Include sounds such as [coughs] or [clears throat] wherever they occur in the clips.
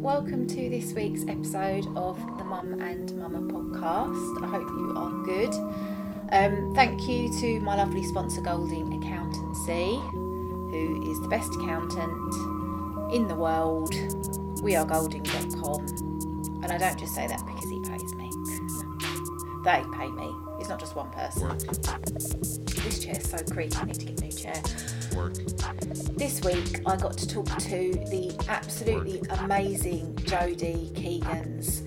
Welcome to this week's episode of the Mum and Mama podcast. I hope you are good. Um, thank you to my lovely sponsor, Golding Accountancy, who is the best accountant in the world. We are golding.com. And I don't just say that because he pays me. They pay me. It's not just one person. This chair's so creaky, I need to get a new chair. This week I got to talk to the absolutely amazing Jodie Keegans.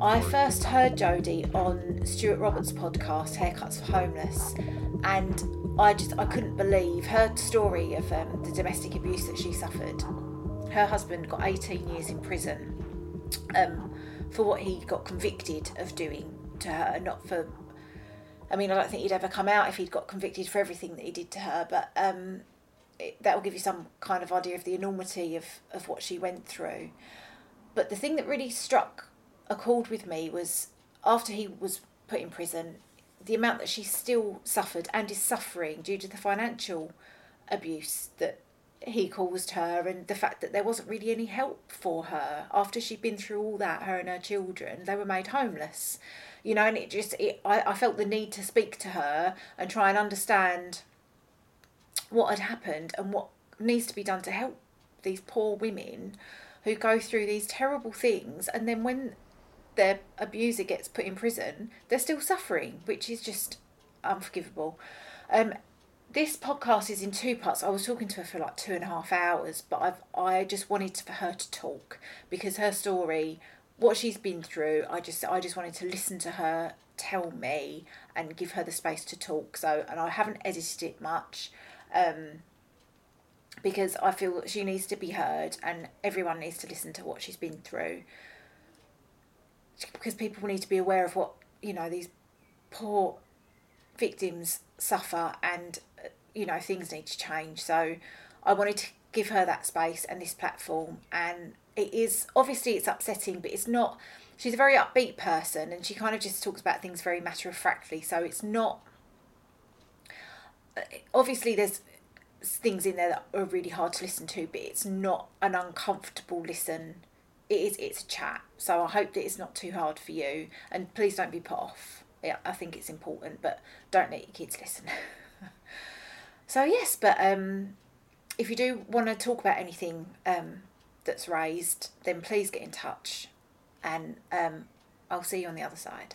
I first heard Jodie on Stuart Roberts' podcast, Haircuts for Homeless, and I just I couldn't believe her story of um, the domestic abuse that she suffered. Her husband got 18 years in prison um, for what he got convicted of doing to her, not for. I mean, I don't think he'd ever come out if he'd got convicted for everything that he did to her, but um, that will give you some kind of idea of the enormity of, of what she went through. But the thing that really struck a chord with me was after he was put in prison, the amount that she still suffered and is suffering due to the financial abuse that he caused her and the fact that there wasn't really any help for her after she'd been through all that her and her children they were made homeless you know and it just it, I, I felt the need to speak to her and try and understand what had happened and what needs to be done to help these poor women who go through these terrible things and then when their abuser gets put in prison they're still suffering which is just unforgivable um this podcast is in two parts. I was talking to her for like two and a half hours, but I've I just wanted for her to talk because her story, what she's been through, I just I just wanted to listen to her tell me and give her the space to talk. So and I haven't edited it much, um, because I feel she needs to be heard and everyone needs to listen to what she's been through. Because people need to be aware of what you know these poor victims suffer and uh, you know things need to change. So i wanted to give her that space and this platform. And it is obviously it's upsetting but it's not she's a very upbeat person and she kind of just talks about things very matter of factly so it's not obviously there's things in there that are really hard to listen to but it's not an uncomfortable listen. It is it's a chat. So i hope that it's not too hard for you. And please don't be put off. Yeah, I think it's important, but don't let your kids listen. [laughs] so yes, but um, if you do want to talk about anything um, that's raised, then please get in touch, and um, I'll see you on the other side.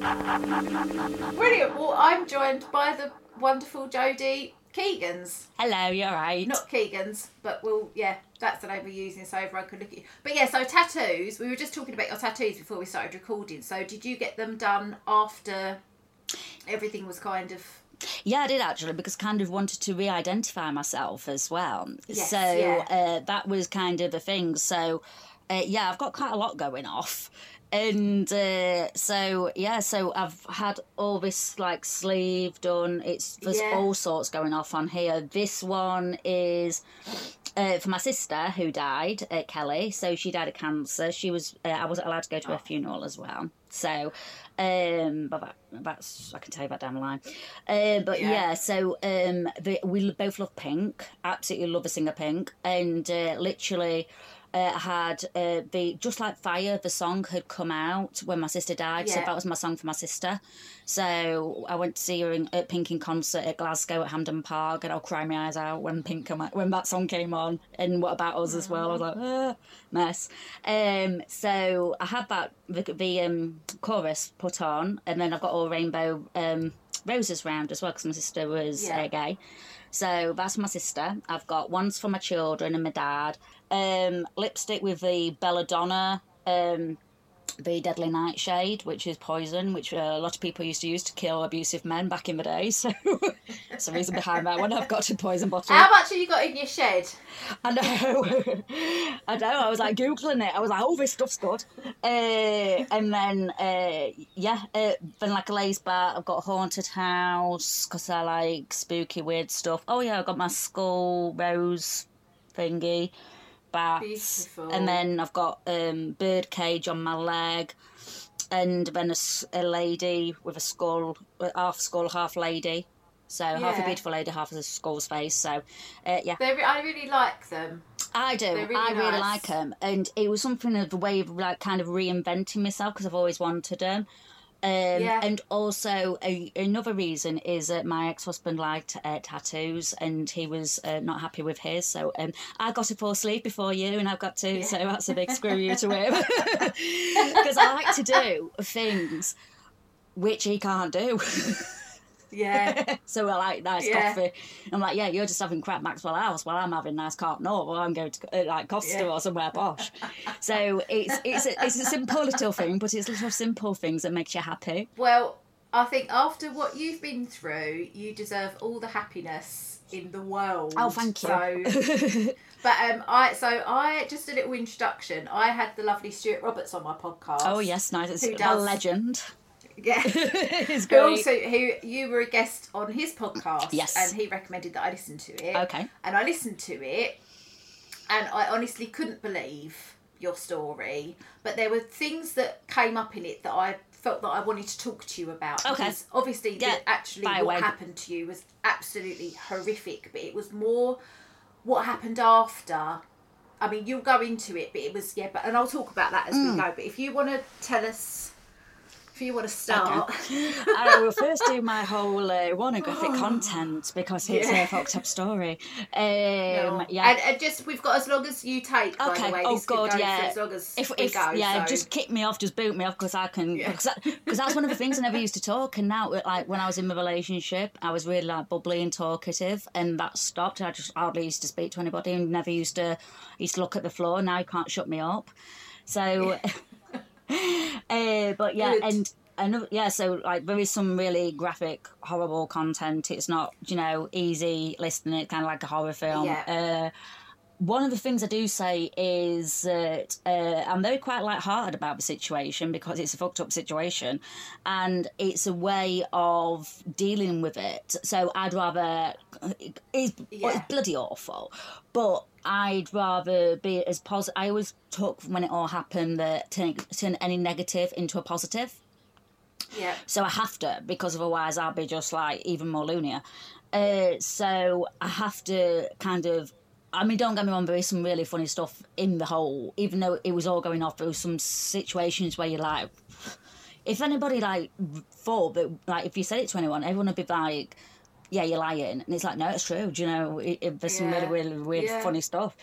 Brilliant. Well, I'm joined by the wonderful Jodie Keegans. Hello, you're right. Not Keegans, but we'll yeah, that's the name we're using. So everyone could look at you. But yeah, so tattoos. We were just talking about your tattoos before we started recording. So did you get them done after everything was kind of? Yeah, I did actually because kind of wanted to re-identify myself as well. Yes, so yeah. uh, that was kind of a thing. So uh, yeah, I've got quite a lot going off. And uh, so yeah, so I've had all this like sleeve done. It's there's Yeah. all sorts going off on here. This one is uh, for my sister who died at Kelly. So she died of cancer. She was uh, I wasn't allowed to go to her funeral as well. So um, but that, that's I can tell you about down the line. Uh, but Yeah. yeah, so um, the, we both love Pink. Absolutely love a singer Pink, and uh, literally. Uh, had uh, the just like fire the song had come out when my sister died so that was my song for my sister so I went to see her in, at Pink in concert at Glasgow at Hampden Park, and I'll cry my eyes out when Pink come out, when that song came on, and what about us as well? I was like, ah, mess. Um, so I had that the, the um, chorus put on, and then I've got all rainbow um, roses round as well because my sister was Yeah. uh, gay. So that's my sister. I've got ones for my children and my dad. Um, lipstick with the Belladonna. Um, the deadly nightshade, which is poison, which uh, a lot of people used to use to kill abusive men back in the day. [laughs] So, that's the reason behind that one. I've got a poison bottle. How much have you got in your shed? I know. I know. I was like googling it. I was like, "Oh, this stuff's good." Uh, and then, uh, yeah, uh, then like a lace bar. I've got a haunted house because I like spooky, weird stuff. Oh yeah, I've got my skull rose thingy, bats, Beautiful. and then I've got um, bird cage on my leg. And then a lady with a skull, half skull, half lady. So half a beautiful lady, half a skull's face. So, uh, yeah. Re- I really like them. I do. Really I really nice. like them, and it was something of a way of like kind of reinventing myself because I've always wanted them. Um, Yeah. And also a, another reason is that my ex-husband liked uh, tattoos, and he was uh, not happy with his. So um, I got a full sleeve before you, and I've got two. So that's a big [laughs] screw you to him [laughs] because I like to do things which he can't do. [laughs] Yeah. [laughs] So I like nice Yeah. coffee. I'm like, yeah, you're just having crap Maxwell House while I'm having nice carp no, well I'm going to uh, like Costa Yeah. or somewhere posh. [laughs] so it's it's a, it's a simple little thing, but it's little simple things that makes you happy. well, I think after what you've been through, you deserve all the happiness in the world. Oh, thank you. So, [laughs] but um, I so I just a little introduction. I had the lovely Stuart Roberts on my podcast. Oh yes, nice. It's Who a does? legend. Yeah. [laughs] Who great. also who you were a guest on his podcast. Yes. And he recommended that I listen to it. Okay. And I listened to it and I honestly couldn't believe your story. But there were things that came up in it that I felt that I wanted to talk to you about. Okay. Because obviously Yeah, the, actually what away. happened to you was absolutely horrific, but it was more what happened after. I mean, you'll go into it, but it was yeah. But and I'll talk about that as Mm. we go. But if you want to tell us, if you want to start, [laughs] I will first do my [laughs] whole uh, pornographic content because it's Yeah. a fucked up story. Um, No. yeah. And, and just we've got as long as you take. By Okay. the way, oh God, go yeah. As long as if, if go. yeah, so. just kick me off, just boot me off because I can. Yeah. Because that, that's one of the things I never used to talk, and now like when I was in my relationship, I was really like bubbly and talkative, and that stopped. I just hardly used to speak to anybody, and never used to used to look at the floor. Now you can't shut me up. So, [laughs] uh, [laughs] but yeah, Good. and. Another, yeah, so like there is some really graphic, horrible content. It's not, you know, easy listening. It's kind of like a horror film. Yeah. Uh, one of the things I do say is that uh, I'm very quite light-hearted about the situation because it's a fucked up situation, and it's a way of dealing with it. So I'd rather it's, Yeah. it's bloody awful, but I'd rather be as positive. I always took when it all happened that turn, turn any negative into a positive. Yeah. So I have to because otherwise I'll be just like even more loonier. Uh, so I have to kind of. I mean, don't get me wrong. There is some really funny stuff in the whole. Even though it was all going off, there was some situations where you're like, if anybody like thought that, like, if you said it to anyone, everyone would be like, "Yeah, you're lying," and it's like, no, it's true. Do you know? It, it, there's some really, really weird, Yeah. funny stuff.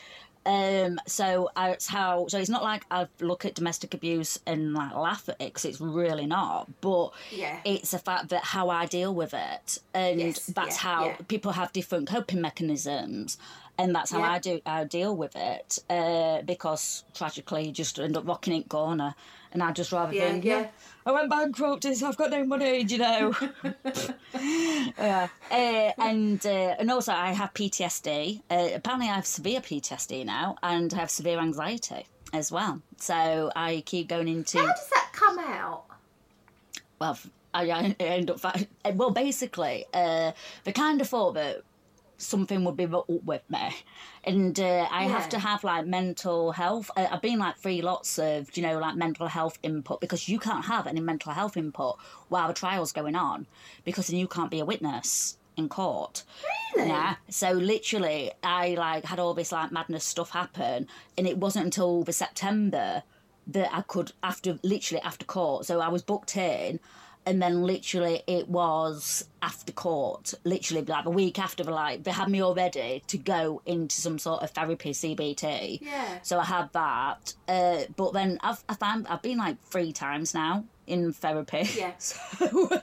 Um, so I, it's how. So it's not like I look at domestic abuse and like laugh at it because it's really not. But Yeah. it's the fact that how I deal with it, and Yes, that's yeah, how yeah. people have different coping mechanisms, and that's how Yeah. I do. I deal with it uh, because tragically, you just end up rocking in corner, and I'd just rather Yeah, think, yeah. I went bankrupt. I've got no money, do you know. [laughs] yeah. Uh, and uh, and also I have PTSD. Uh, apparently, I have severe PTSD now, and I have severe anxiety as well. So I keep going into How does that come out? well, I end up well, basically, uh, they kind of thought that something would be up with me, and uh, I Yeah. have to have like mental health. Uh, I've been like free lots of you know like mental health input because you can't have any mental health input while the trial's going on because then you can't be a witness in court. Really? Yeah. So literally, I like had all this like madness stuff happen, and it wasn't until the September that I could after literally after court. So I was booked in, and then literally it was after court, literally like a week after. the Like they had me all ready to go into some sort of therapy, CBT. Yeah. So I had that, uh, but then I've I found I've been like three times now in therapy. Yeah. [laughs] So,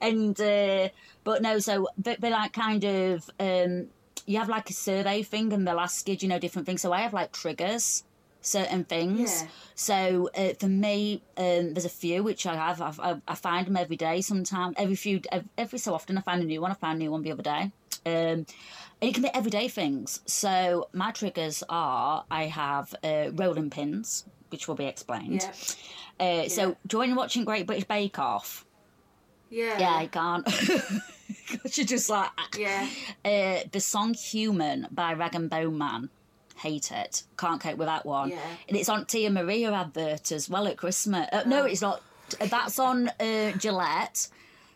and uh, but no, so they, they like kind of um, you have like a survey thing, and they'll ask you, do you know, different things. So I have like triggers, certain things. Yeah. So uh, for me, um, there's a few which I have. I've, I, I find them every day. Sometimes every few, every, so often, I find a new one. I found a new one the other day. Um, and it can be everyday things. So my triggers are I have uh, rolling pins, which will be explained. Yeah. Uh, Yeah. So join watching Great British Bake Off. Yeah. Yeah, I can't. [laughs] You're just like Yeah. uh, the song "Human" by Rag and Bone Man. Hate it. Can't cope with that one. Yeah. And it's on Tia Maria advert as well at Christmas. Uh, no, it's not. That's on uh, Gillette.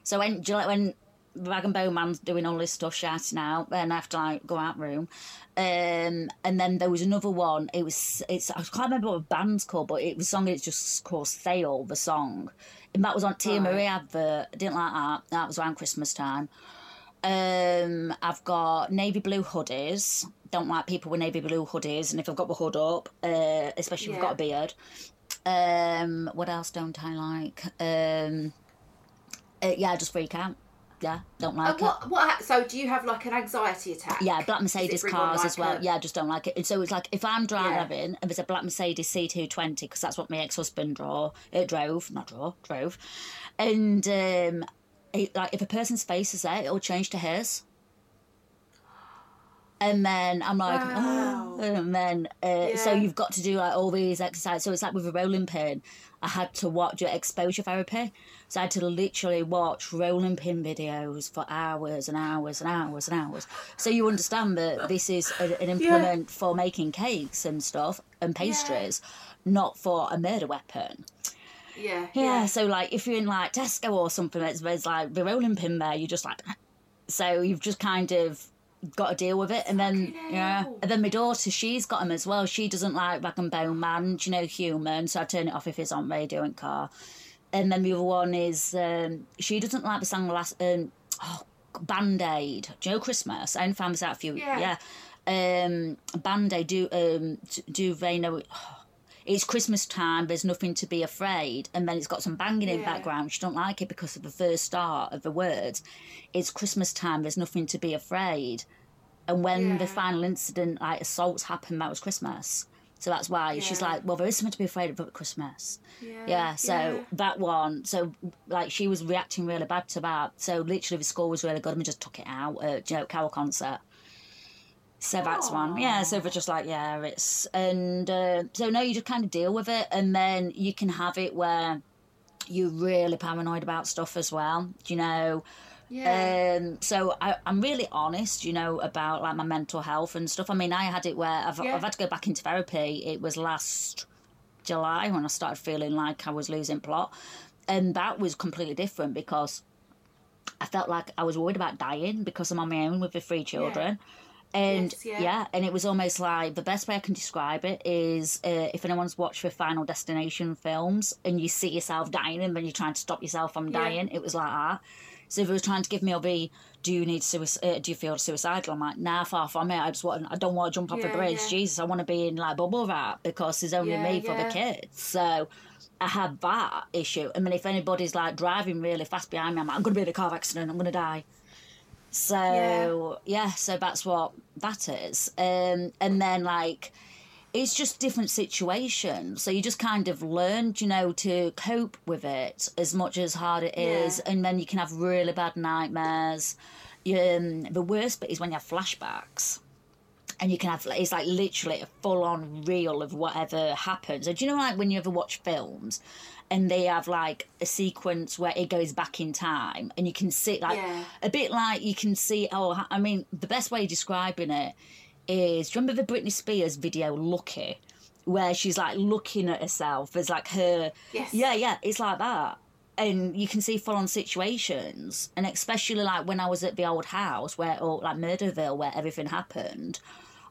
So when Gillette, when Rag and Bone Man's doing all this stuff, shouting out, then I have to like go out room. Um, and then there was another one. It was it's I can't remember what the band's called, but it was a song. It's just called "Sail." The song, and that was on Tia Right. Marie advert. I didn't like that. That was around Christmas time. Um, I've got navy blue hoodies. Don't like people with navy blue hoodies, and if I've got the hood up, uh, especially if I've got a beard. Um, what else don't I like? Um, uh, yeah, I just freak out. Yeah, don't like And what? What? So do you have like an anxiety attack? Yeah, black Mercedes cars like, as well. a- Yeah, I just don't like it. And so it's like if I'm driving and there's a black Mercedes C220 because that's what my ex-husband draw, uh, drove, not draw, drove, and um, it, like if a person's face is there, it'll change to his. And then I'm like, Wow. oh, and then uh, so you've got to do like all these exercises. So it's like with a rolling pin, I had to watch your exposure therapy. So I had to literally watch rolling pin videos for hours and hours and hours and hours. So you understand that this is a, an implement for making cakes and stuff and pastries, not for a murder weapon. Yeah. Yeah, so like if you're in like Tesco or something, there's, there's like the rolling pin there, you're just like, [clears throat] so you've just kind of got to deal with it. And then, Fucking yeah, hell. and then my daughter, she's got them as well. She doesn't like Rag and Bone Man, do you know, human, so I turn it off if it's on radio and car. And then the other one is, um, she doesn't like the song last, um, oh, Band Aid. Do you know Christmas? I only found this out a few, Yeah. yeah. Um, Band Aid, do, um, do they know? It's Christmas time, there's nothing to be afraid, and then it's got some banging in the Yeah. background. She don't like it because of the first start of the words. It's Christmas time, there's nothing to be afraid. And when the final incident, like assaults happened, that was Christmas. So that's why she's like, well, there is something to be afraid of at Christmas. Yeah. Yeah, so yeah. that one, so like she was reacting really bad to that. So literally the score was really good and we just took it out at you know, Carol concert. So that's one. Yeah, so we're just like, yeah, it's and uh, so no, you just kind of deal with it, and then you can have it where you're really paranoid about stuff as well. You know. Yeah. Um, so I, I'm really honest, you know, about like my mental health and stuff. I mean, I had it where I've, Yeah. I've had to go back into therapy. It was last July when I started feeling like I was losing plot. and that was completely different because I felt like I was worried about dying because I'm on my own with the three children. And Yes, yeah. and it was almost like the best way I can describe it is uh, if anyone's watched the Final Destination films and you see yourself dying and then you're trying to stop yourself from dying, it was like that. So if it was trying to give me a be, do you need suicide? Uh, do you feel suicidal? I'm like, nah, far from it. I just want, I don't want to jump off a bridge. yeah. Jesus, I want to be in like bubble wrap because there's only Yeah, me for the kids. So I had that issue. I mean, if anybody's like driving really fast behind me, I'm like, I'm going to be in a car accident. I'm going to die. So yeah. so that's what that is. Um, and then like it's just different situations. So you just kind of learn, you know, to cope with it as much as hard it is, Yeah. and then you can have really bad nightmares. Um, the worst bit is when you have flashbacks. And you can have it's like literally a full on reel of whatever happens. And do you know like when you ever watch films and they have like a sequence where it goes back in time and you can see like Yeah. a bit like you can see oh I mean the best way of describing it is do you remember the Britney Spears video Lucky where she's like looking at herself as like her Yes. yeah yeah it's like that and you can see full on situations and especially like when I was at the old house where or like Murderville where everything happened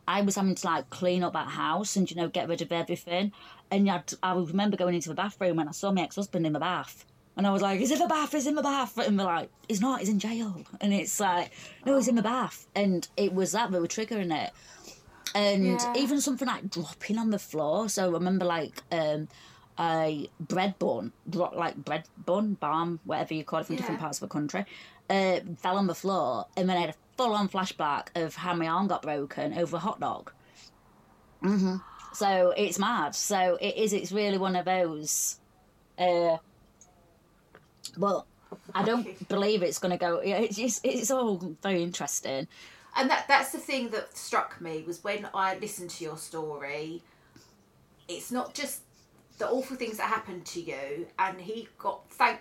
I was having to like clean up that house and you know get rid of everything and I'd, I remember going into the bathroom and I saw my ex-husband in the bath and I was like, "Is in the bath? Is in the bath?" And they're like, "He's not. He's in jail." And it's like, "No, he's in the bath." And it was that that were triggering it. And Yeah. even something like dropping on the floor. So I remember like um, a bread bun, drop like bread bun, balm, whatever you call it from different parts of the country, uh, fell on the floor, and then I had a full-on flashback of how my arm got broken over a hot dog. hmm So it's mad. So it is. It's really one of those. Uh, well, I don't believe it's going to go. Yeah, it's just, it's all very interesting. and that that's the thing that struck me was when I listened to your story. It's not just the awful things that happened to you, and he got thank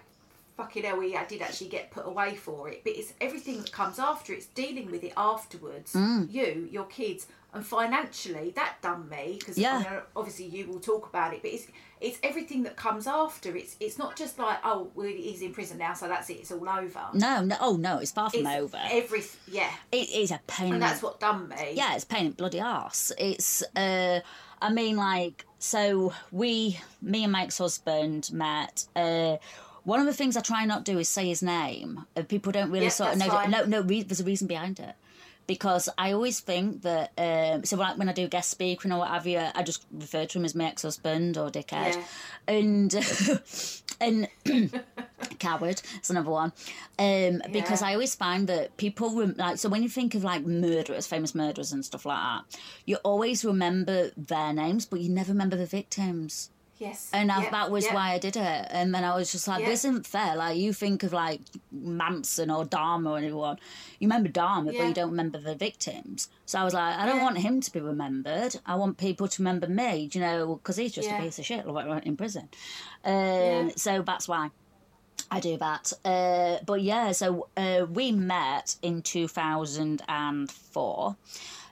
fucking hell he did actually get put away for it. But it's everything that comes after. It's dealing with it afterwards. You, your kids, and financially that done me because Yeah. obviously you will talk about it. But it's it's everything that comes after. It's it's not just like oh well he's in prison now so that's it. It's all over. No, no, oh no, it's far from It's over. Every yeah, it is a pain. and that's what done me. yeah, it's pain in bloody ass. It's, uh, I mean, like, so we, me and my ex-husband met. Uh, one of the things I try not to do is say his name. People don't really Yeah, sort of know. fine. No, no, re- there's a reason behind it. Because I always think that, um, so like when I do guest speaking or what have you, I just refer to him as my ex-husband or dickhead, Yeah. and [laughs] and [coughs] coward. It's another one. Um, because I always find that people rem- like so when you think of like murderers, famous murderers and stuff like that, you always remember their names, but you never remember the victims. Yes. And I, yeah, that was yeah. why I did it. And then I was just like, Yeah. this isn't fair. Like, you think of like Manson or Dahmer or anyone. You remember Dahmer, but you don't remember the victims. So I was like, I don't Yeah. want him to be remembered. I want people to remember me, you know, because he's just Yeah. a piece of shit like, in prison. Um, So that's why. I do that. Uh, but yeah, so uh, we met in 2004.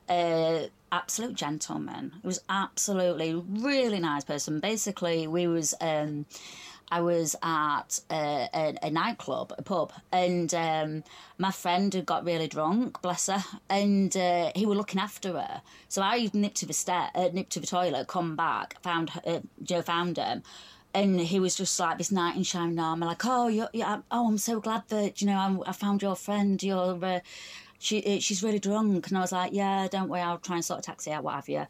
Absolute gentleman. He was absolutely really nice person. Basically, we was um, I was at a, a, a nightclub, a pub, and um, my friend had got really drunk, bless her, and uh, he were looking after her. So I nipped to the stair, uh, nipped to the toilet, come back, found her, uh, Joe found him. And he was just like this knight in shining armor, like, oh, yeah, oh, I'm so glad that you know I, I found your friend. You're, uh, she, uh, she's really drunk, and I was like, yeah, don't worry, I'll try and sort a taxi out, what have you.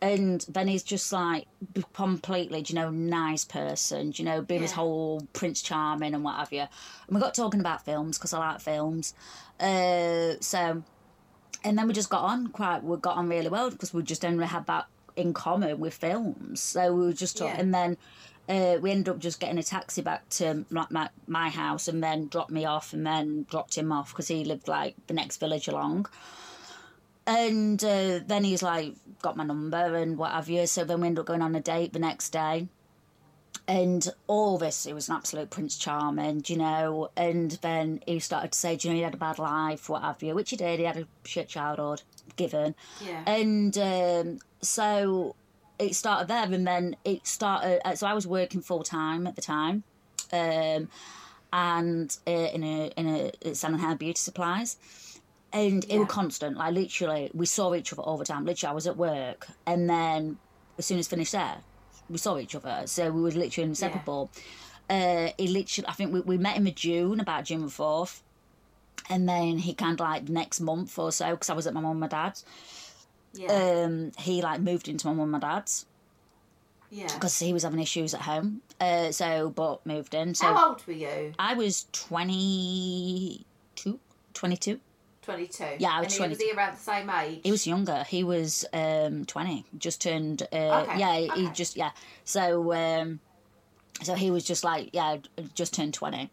And then he's just like completely, you know, nice person, you know, being his whole Prince Charming and what have you. And we got talking about films because I like films. Uh, so, and then we just got on quite, we got on really well because we just only had that in common with films. So we were just talking, Yeah. and then uh, we ended up just getting a taxi back to my, my, my house and then dropped me off and then dropped him off because he lived like the next village along. And uh, then he's like got my number and what have you. So then we ended up going on a date the next day. And all this, it was an absolute Prince Charming, you know. And then he started to say, do you know, he had a bad life, what have you, which he did. He had a shit childhood, given. Yeah. And um, so it started there, and then it started. uh, So I was working full time at the time. um, and uh, in a in a selling hair beauty supplies. And it was constant, like literally, we saw each other all the time. Literally, I was at work, and then as soon as finished there, we saw each other. So we were literally inseparable. Uh, he literally, I think we, we met him in June, about June the 4th. And then he kind of like the next month or so, because I was at my mum and my dad's, Yeah. um, he like moved into my mum and my dad's yeah. because he was having issues at home. Uh, so, but moved in. So How old were you? I was 22. 22. 22. Yeah, I was and he- 22. Was he around the same age? He was younger. He was um, 20. Just turned. Uh, Okay, Yeah, he just yeah. So um, so he was just like yeah, just turned 20,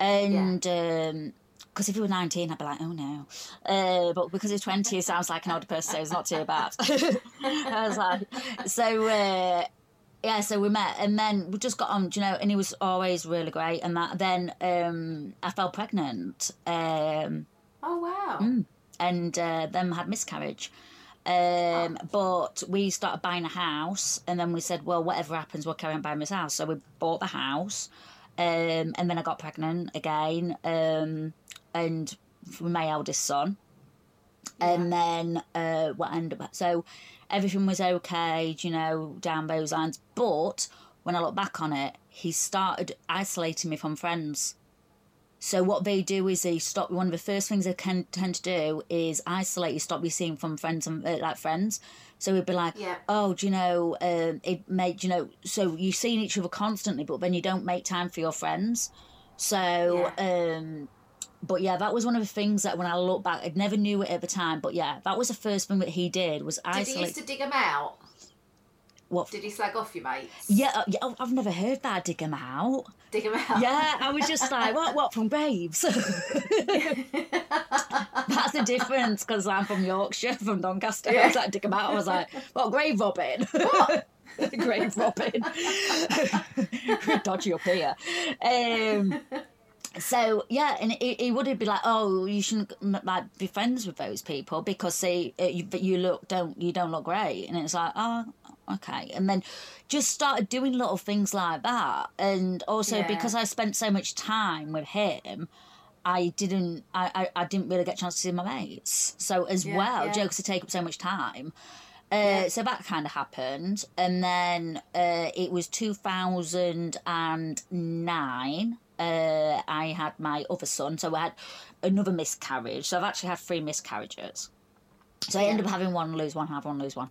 and. Um, because if he were 19, I'd be like, oh no. Uh, but because he's 20, he sounds like an older person, so it's not too bad. [laughs] I was like, so, uh, yeah, so we met and then we just got on, you know, and he was always really great. And that then um, I fell pregnant. Um, oh, wow. Mm. and uh, then had miscarriage. Um, but we started buying a house, and then we said, well, whatever happens, we'll carry on buying this house. So we bought the house, um, and then I got pregnant again, um, and for my eldest son. And then uh, what ended up so everything was okay, you know, down those lines. But when I look back on it, he started isolating me from friends. So what they do is they stop. One of the first things they can tend to do is isolate you, stop you seeing from friends and uh, like friends. So it'd be like, Yeah. oh, do you know, um, it made you know. So you're seeing each other constantly, but then you don't make time for your friends. So, um, but yeah, that was one of the things that when I look back, I never knew it at the time. But yeah, that was the first thing that he did was Did he used to dig them out? What? Did he slag off you, mates? Yeah, uh, yeah, I've never heard that. Dig him out. Dig them out? Yeah, I was just like, what? What from graves? [laughs] That's the difference because I'm from Yorkshire, from Doncaster. I was like, dig 'em out. I was like, what grave robbing? What? [laughs] grave robbing. [laughs] Dodgy up here. Um, so yeah, and he, he would have been like, "Oh, you shouldn't like be friends with those people because they uh, you, you look don't you don't look great." And it's like, "Oh, okay." And then just started doing little things like that, and also Yeah. because I spent so much time with him. I didn't. I, I, I didn't really get a chance to see my mates. So as Yeah, well, yeah. jokes to take up so much time. Uh, So that kind of happened, and then uh, it was two thousand and nine. Uh, I had my other son, so I had another miscarriage. So I've actually had three miscarriages. So I ended up having one, lose one, have one, lose one.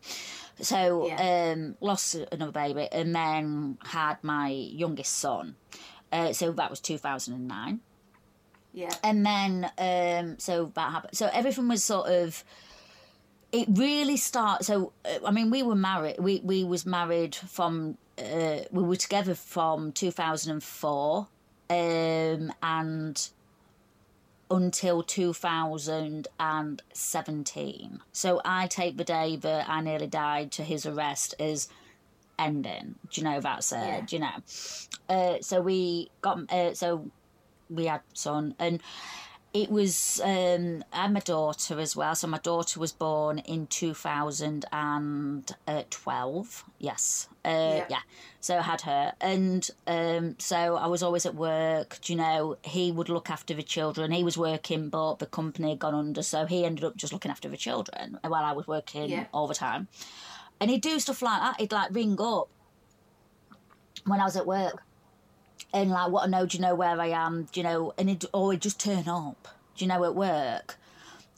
So Yeah. um, lost another baby, and then had my youngest son. Uh, so that was two thousand and nine Yeah. and then um so that happened so everything was sort of it really started so uh, i mean we were married we we was married from uh, we were together from 2004 um and until 2017 so i take the day that i nearly died to his arrest as ending. Do you know that's it Yeah. do you know? Uh, so we got uh, so we had son and it was um had my daughter as well. So my daughter was born in 2012 yes. Uh Yeah. yeah. So I had her. And um so I was always at work. Do you know he would look after the children. He was working but the company had gone under. So he ended up just looking after the children while I was working Yeah. all the time. And he'd do stuff like that. He'd like ring up when I was at work and like what I know, do you know where I am? Do you know? And it or he'd just turn up, do you know, at work,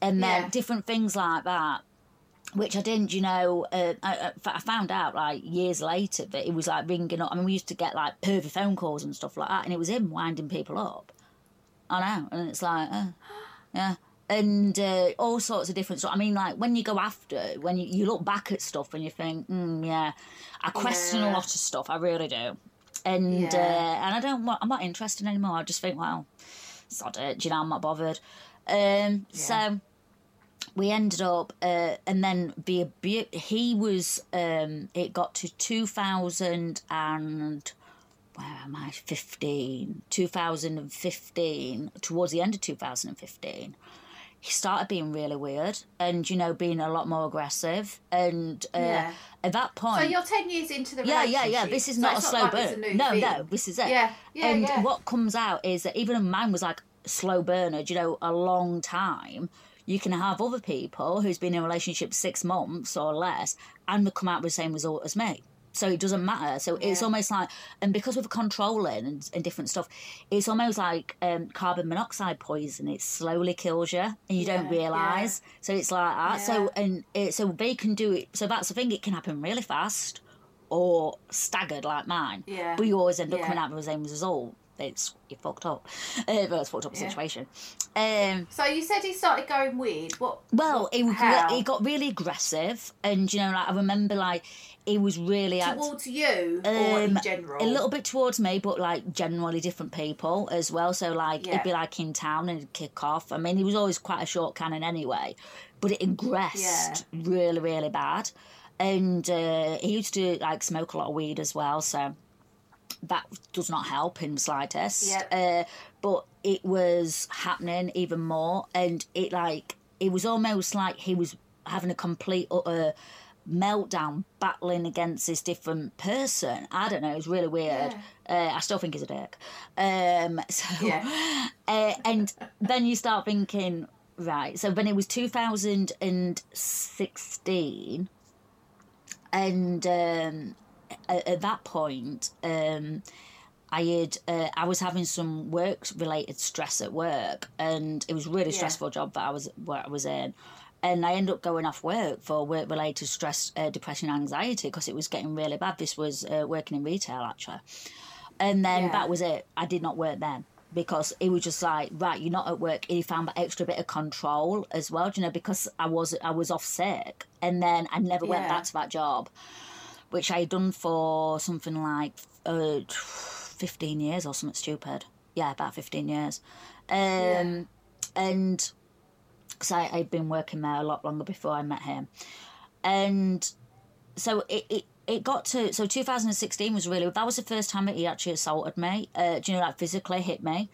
and then Yeah. different things like that. Which I didn't, you know. Uh, I, I found out like years later that it was like ringing up. I mean, we used to get like pervy phone calls and stuff like that, and it was him winding people up. I know, and it's like, uh, yeah, and uh, all sorts of different stuff. I mean, like when you go after, when you, you look back at stuff and you think, mm, yeah, I question a lot of stuff. I really do, and Yeah. uh, and I don't want. I'm not interested anymore. I just think, well, sod it. You know, I'm not bothered. Um, So we ended up, uh, and then the abu- he was. Um, it got to two thousand and where am I? 15, 2015, towards the end of 2015, he started being really weird and you know being a lot more aggressive and uh, Yeah. at that point So you're ten years into the relationship. yeah, yeah, yeah. This is so not a slow like burn. a No, thing. no, this is it. Yeah, yeah, and yeah. what comes out is that even a man was like slow burner, you know, a long time. You can have other people who's been in a relationship six months or less and they come out with the same result as me. So it doesn't matter. So it's almost like, and because of the controlling and, and different stuff, it's almost like um, carbon monoxide poison. It slowly kills you and you don't Yeah, yeah. realise. So it's like that. So and it, so they can do it. So that's the thing. It can happen really fast or staggered like mine. Yeah. But you always end up Yeah. coming out with the same result. It's you fucked up. [laughs] Uh, well, it's fucked up Yeah. situation. Um, So you said he started going weird. What? well, what, he he got really aggressive, and you know, like I remember, like he was really towards you or in um, general. a little bit towards me, but like generally different people as well. So like Yeah. it'd be like in town and it'd kick off. I mean, he was always quite a short cannon anyway, but it ingressed really, really bad. And uh, he used to like smoke a lot of weed as well, so that does not help in the slightest. Yep. Uh, but it was happening even more, and it like it was almost like he was having a complete utter meltdown, battling against this different person. I don't know. It's really weird. Uh, I still think he's a dick. Um, [laughs] so, Yeah. uh, and then you start thinking, right? So when it was two thousand and sixteen, and um, at, at that point, um, I had uh, I was having some work related stress at work, and it was really Yeah. stressful job that I was where I was in. And I ended up going off work for work related stress, uh, depression, anxiety because it was getting really bad. This was uh, working in retail actually, and then Yeah. that was it. I did not work then because it was just like right, you're not at work. He found that extra bit of control as well, you know, because I was I was off sick, and then I never went back to that job which I had done for something like uh, 15 years or something stupid. Yeah, about 15 years. Um, And because I'd been working there a lot longer before I met him. And so it, it, it got to, so 2016 was really, that was the first time that he actually assaulted me, uh, do you know, like physically hit me.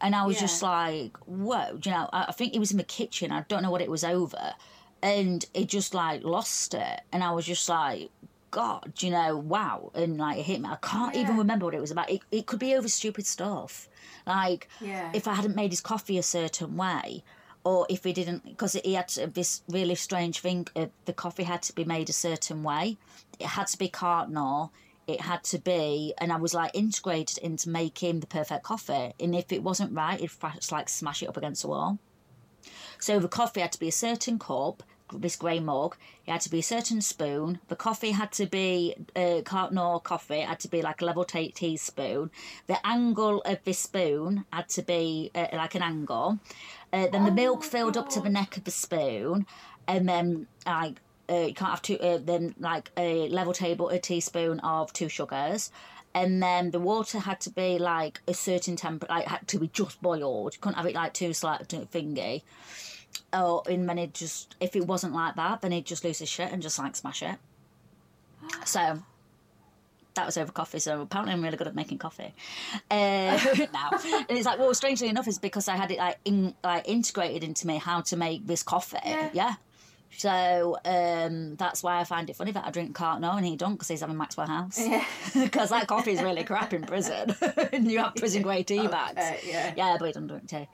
And I was Yeah. just like, whoa, do you know, I, I think he was in the kitchen. I don't know what it was over. And he just like lost it. And I was just like, God, do you know, wow. And like it hit me. I can't even remember what it was about. It, it could be over stupid stuff. Like, Yeah. if I hadn't made his coffee a certain way, or if he didn't, because he had this really strange thing, uh, the coffee had to be made a certain way. It had to be Carte Noire. It had to be, and I was like integrated into making the perfect coffee. And if it wasn't right, it'd like smash it up against the wall. So the coffee had to be a certain cup, this grey mug. It had to be a certain spoon. The coffee had to be uh, Carte Noire coffee. It had to be like a level tea teaspoon. The angle of the spoon had to be uh, like an angle. Uh, then the milk filled up to the neck of the spoon, and then like. Uh, you can't have two. Uh, then like a level table, a teaspoon of two sugars, and then the water had to be like a certain temperature. Like had to be just boiled. You couldn't have it like too slight, too thingy or and then it just if it wasn't like that then he'd just lose his shit and just like smash it so that was over coffee so apparently i'm really good at making coffee uh, [laughs] [laughs] now and it's like well strangely enough it's because i had it like in, like integrated into me how to make this coffee Yeah. so um, that's why I find it funny that I drink Carte Noire and he don't because he's having Maxwell House. Yeah. [laughs] Because that coffee is really crap in prison. and you have prison grade tea bags. Uh, yeah. Yeah, but he doesn't drink tea.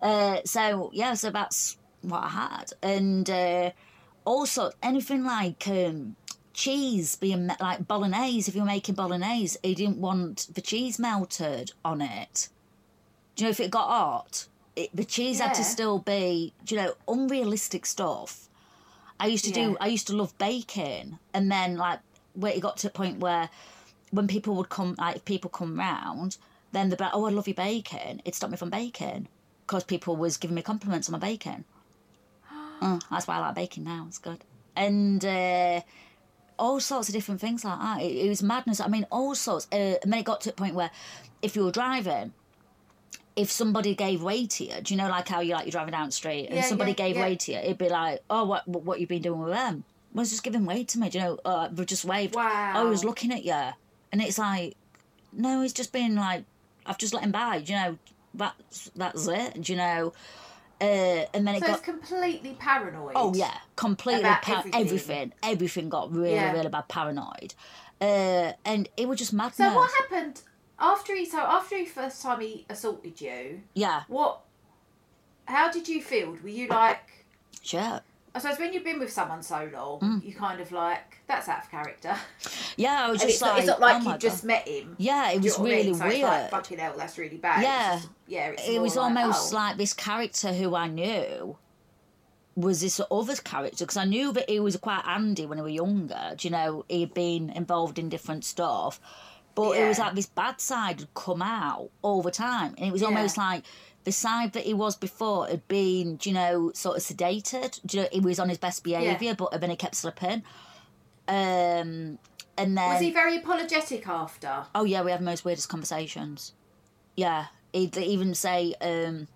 Uh, so yeah, so that's what I had, and uh, also anything like um, cheese being like bolognese. If you're making bolognese, he didn't want the cheese melted on it. Do you know if it got hot? It, the cheese had to still be, you know, unrealistic stuff. I used to Yeah. do. I used to love baking, and then like where it got to a point where when people would come, like if people come round, then they'd be like, "Oh, I love your baking." It stopped me from baking because people was giving me compliments on my baking. [gasps] Mm, that's why I like baking now. It's good, and uh, all sorts of different things like that. It, it was madness. I mean, all sorts. Uh, and then it got to a point where, if you were driving, if somebody gave way to you, do you know like how you like you're driving down the street and Yeah, somebody yeah, gave yeah. way to you, it'd be like, oh, what what, what you been doing with them? Was just giving way to me, do you know? Uh, we just waved. Wow. Oh, he was looking at you, and it's like, no, he's just been like, I've just let him by, do you know? That's that's it, do you know? Uh, and then it got it's completely paranoid. Oh yeah, completely par- everything. everything. everything. got really, Yeah. really bad paranoid, uh, and it was just madness. So what happened after he? So after he first time he assaulted you, Yeah, what? How did you feel? Were you like? sure. I suppose when you've been with someone so long, Mm. you kind of like that's out of character. [laughs] Yeah, I was just it's, like, not, it's not like oh you just met him. Yeah, it was know I mean? really So it's weird. like, fucking hell, that's really bad. Yeah. just- yeah. It's it was like, almost oh. like this character who I knew was this other character because I knew that he was quite handy when he was younger. Do you know, he'd been involved in different stuff, but it was like this bad side had come out all the time, and it was Yeah. almost like the side that he was before had been, you know, sort of sedated. Do you know, he was on his best behaviour, but then he kept slipping. Um, and then Was he very apologetic after? Oh yeah, we have the most weirdest conversations. Yeah, he'd even say, um,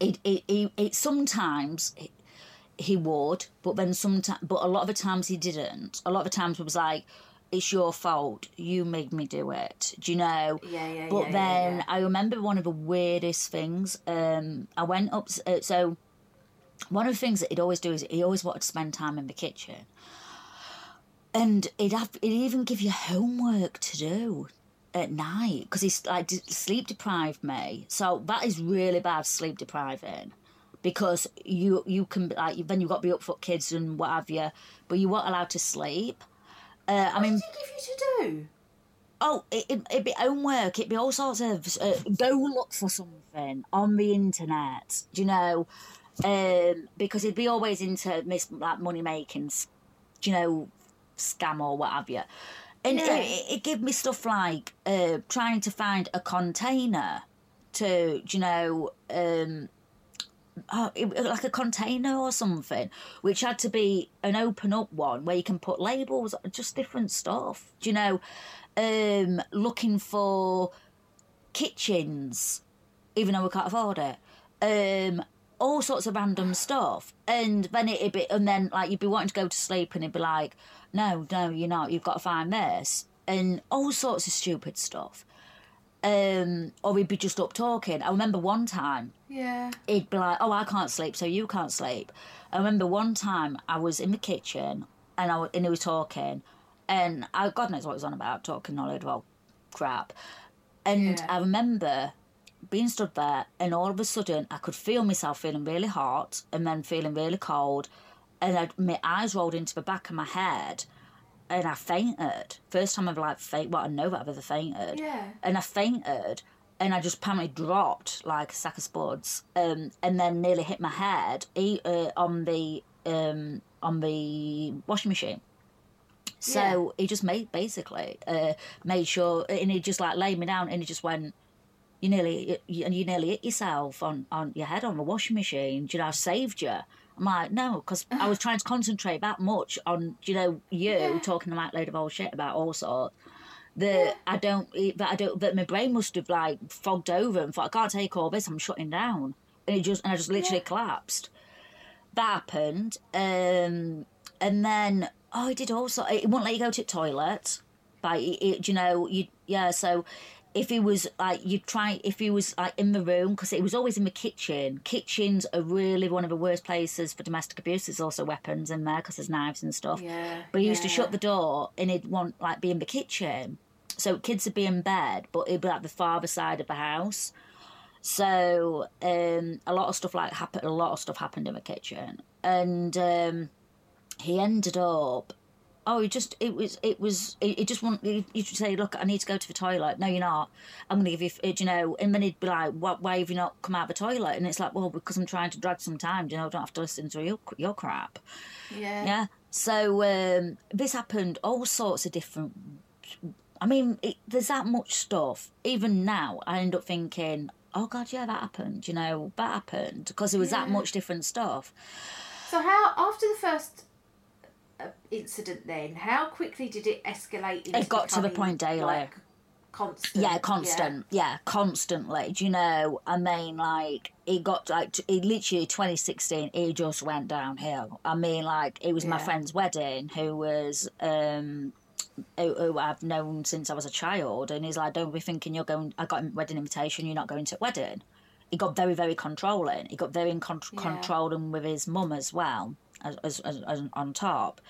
it it it, it sometimes he, he would, but then sometimes, but a lot of the times he didn't. A lot of the times it was like, "It's your fault. You made me do it." Do you know? Yeah, yeah, But yeah, yeah, then yeah. I remember one of the weirdest things. Um, I went up. Uh, so one of the things that he'd always do is he always wanted to spend time in the kitchen and he'd have he'd even give you homework to do at night because he's like sleep deprived me so that is really bad sleep depriving because you you can like then you've got to be up for kids and what have you but you weren't allowed to sleep uh, I mean, What did he give you to do? oh, it, it, it'd be homework. It'd be all sorts of uh, go look for something on the internet. You know? Um, because he'd be always into mis- like money making, you know, scam or what have you. And Yeah. it, it, it give me stuff like uh, trying to find a container to, you know, um, it, like a container or something, which had to be an open up one where you can put labels, just different stuff. Do you know? Um, looking for kitchens, even though we can't afford it. Um, all sorts of random stuff, and then it'd be, and then like you'd be wanting to go to sleep, and it'd be like, no, no, you're not. You've got to find this, and all sorts of stupid stuff. Um, or we'd be just up talking. I remember one time Yeah. he'd be like, "Oh, I can't sleep, so you can't sleep." I remember one time I was in the kitchen and I and he was talking, and I, God knows what he was on about, talking all about crap. And Yeah. I remember being stood there, and all of a sudden I could feel myself feeling really hot and then feeling really cold, and I'd, my eyes rolled into the back of my head, and I fainted. First time I've like faint. Well, I know that I've ever fainted Yeah. and I fainted and I just apparently dropped like a sack of spuds um, and then nearly hit my head uh, on the um, on the washing machine. So he just made basically uh, made sure and he just like laid me down and he just went you nearly you, and you nearly hit yourself on, on your head on the washing machine. Do you know, I saved you. I'm like, no, because I was trying to concentrate that much on, you know, you talking about load of old shit about all sorts. That I don't, that I don't, that my brain must have like fogged over and thought, I can't take all this, I'm shutting down. And it just, and I just literally collapsed. That happened. Um, and then, oh, it did also, it wouldn't let you go to the toilet. Like, it, it, you know, you, yeah, so if he was like you try if he was like in the room because it was always in the kitchen. Kitchens are really one of the worst places for domestic abuse. There's also weapons in there because there's knives and stuff. Yeah, but he used to shut the door and he'd want like be in the kitchen. So kids would be in bed but it'd be like the farther side of the house. So um a lot of stuff like happened a lot of stuff happened in the kitchen. And um he ended up Oh, he just it was it was it, it just want you should say, look, I need to go to the toilet. No, you're not. I'm gonna give you, f- you know. And then he'd be like, what, why have you not come out of the toilet? And it's like, well, because I'm trying to drag some time. You know, I don't have to listen to your your crap. Yeah. Yeah. So um, this happened. All sorts of different. I mean, it, there's that much stuff. Even now, I end up thinking, oh God, yeah, that happened. You know, that happened because it was that much different stuff. So how after the first incident, then how quickly did it escalate? It got to the point daily. Like, constant. Yeah, constant. Yeah. constantly. Do you know? I mean, like it got like t- it literally 2016. It just went downhill. I mean, like it was my friend's wedding, who was um, who, who I've known since I was a child, and he's like, "Don't be thinking you're going. I got a wedding invitation. You're not going to a wedding." he got very very controlling. He got very in con- Yeah. controlling with his mum as well. As, as, as, as on top,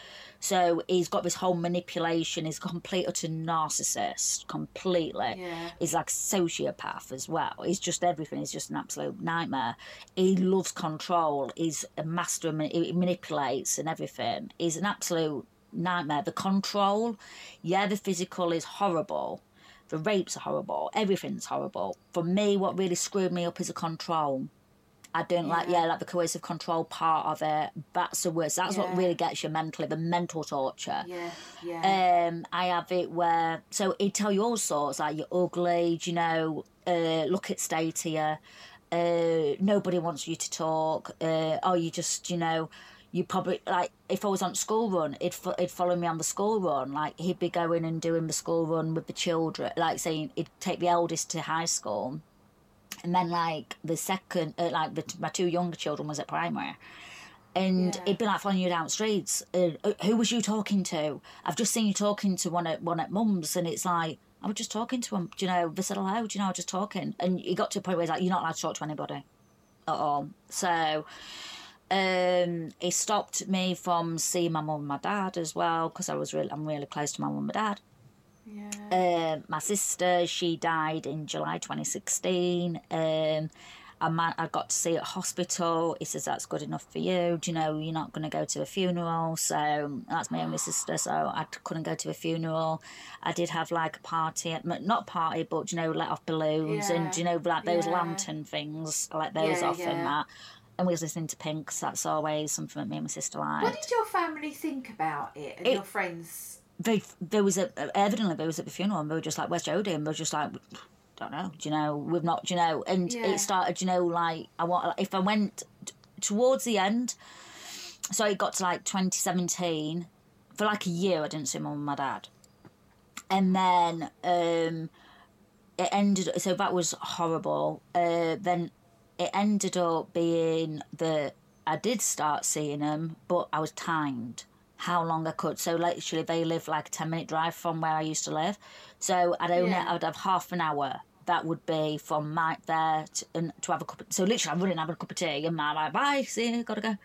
so he's got this whole manipulation. He's a complete utter narcissist, completely. Yeah. He's like sociopath as well. He's just everything. He's just an absolute nightmare. He loves control. He's a master. of He manipulates and everything. He's an absolute nightmare. The control, yeah, the physical is horrible. The rapes are horrible. Everything's horrible. For me, what really screwed me up is the control. I don't like, yeah, like the coercive control part of it. That's the worst. That's what really gets you mentally, the mental torture. Yeah, yeah. Um, I have it where so he'd tell you all sorts like you're ugly, you know, uh, look at state here, uh, nobody wants you to talk, uh, oh you just you know, you probably like if I was on school run, he'd fo- he'd follow me on the school run, like he'd be going and doing the school run with the children, like saying he'd take the eldest to high school, and then like the second, uh, like the, my two younger children was at primary and Yeah. it'd be like following you down the streets. Uh, uh, who was you talking to? I've just seen you talking to one at one at mum's, and it's like I was just talking to him. Do you know? They said hello. Do you know? I was just talking, and he got to a point where he's like, "You're not allowed to talk to anybody at all." So. Um, he stopped me from seeing my mum and my dad as well because I was really, I'm really close to my mum and dad. Yeah. Um, my sister, she died in July 2016. Um, I, man- I got to see her at hospital. He says that's good enough for you. Do you know you're not going to go to a funeral? So that's my only sister. So I couldn't go to a funeral. I did have like a party, at, not party, but you know, let off balloons Yeah. and you know, like those Yeah. lantern things. I let those Yeah, off and that. And we was listening to Pink. 'cause that's always something that me and my sister liked What did your family think about it and It- your friends? They there was a evidently there was at the funeral and they were just like where's Jodie and they were just like don't know do you know we've not do you know and Yeah. it started you know like I want if I went t- towards the end so it got to like 2017 for like a year I didn't see mum and my dad. And then um it ended so that was horrible. Uh then it ended up being that I did start seeing them but I was timed how long I could so literally they live like a 10 minute drive from where I used to live so I'd only Yeah. I'd have half an hour that would be from my there to, and to have a cup of, so literally I'm running having a cup of tea and my like bye see you gotta go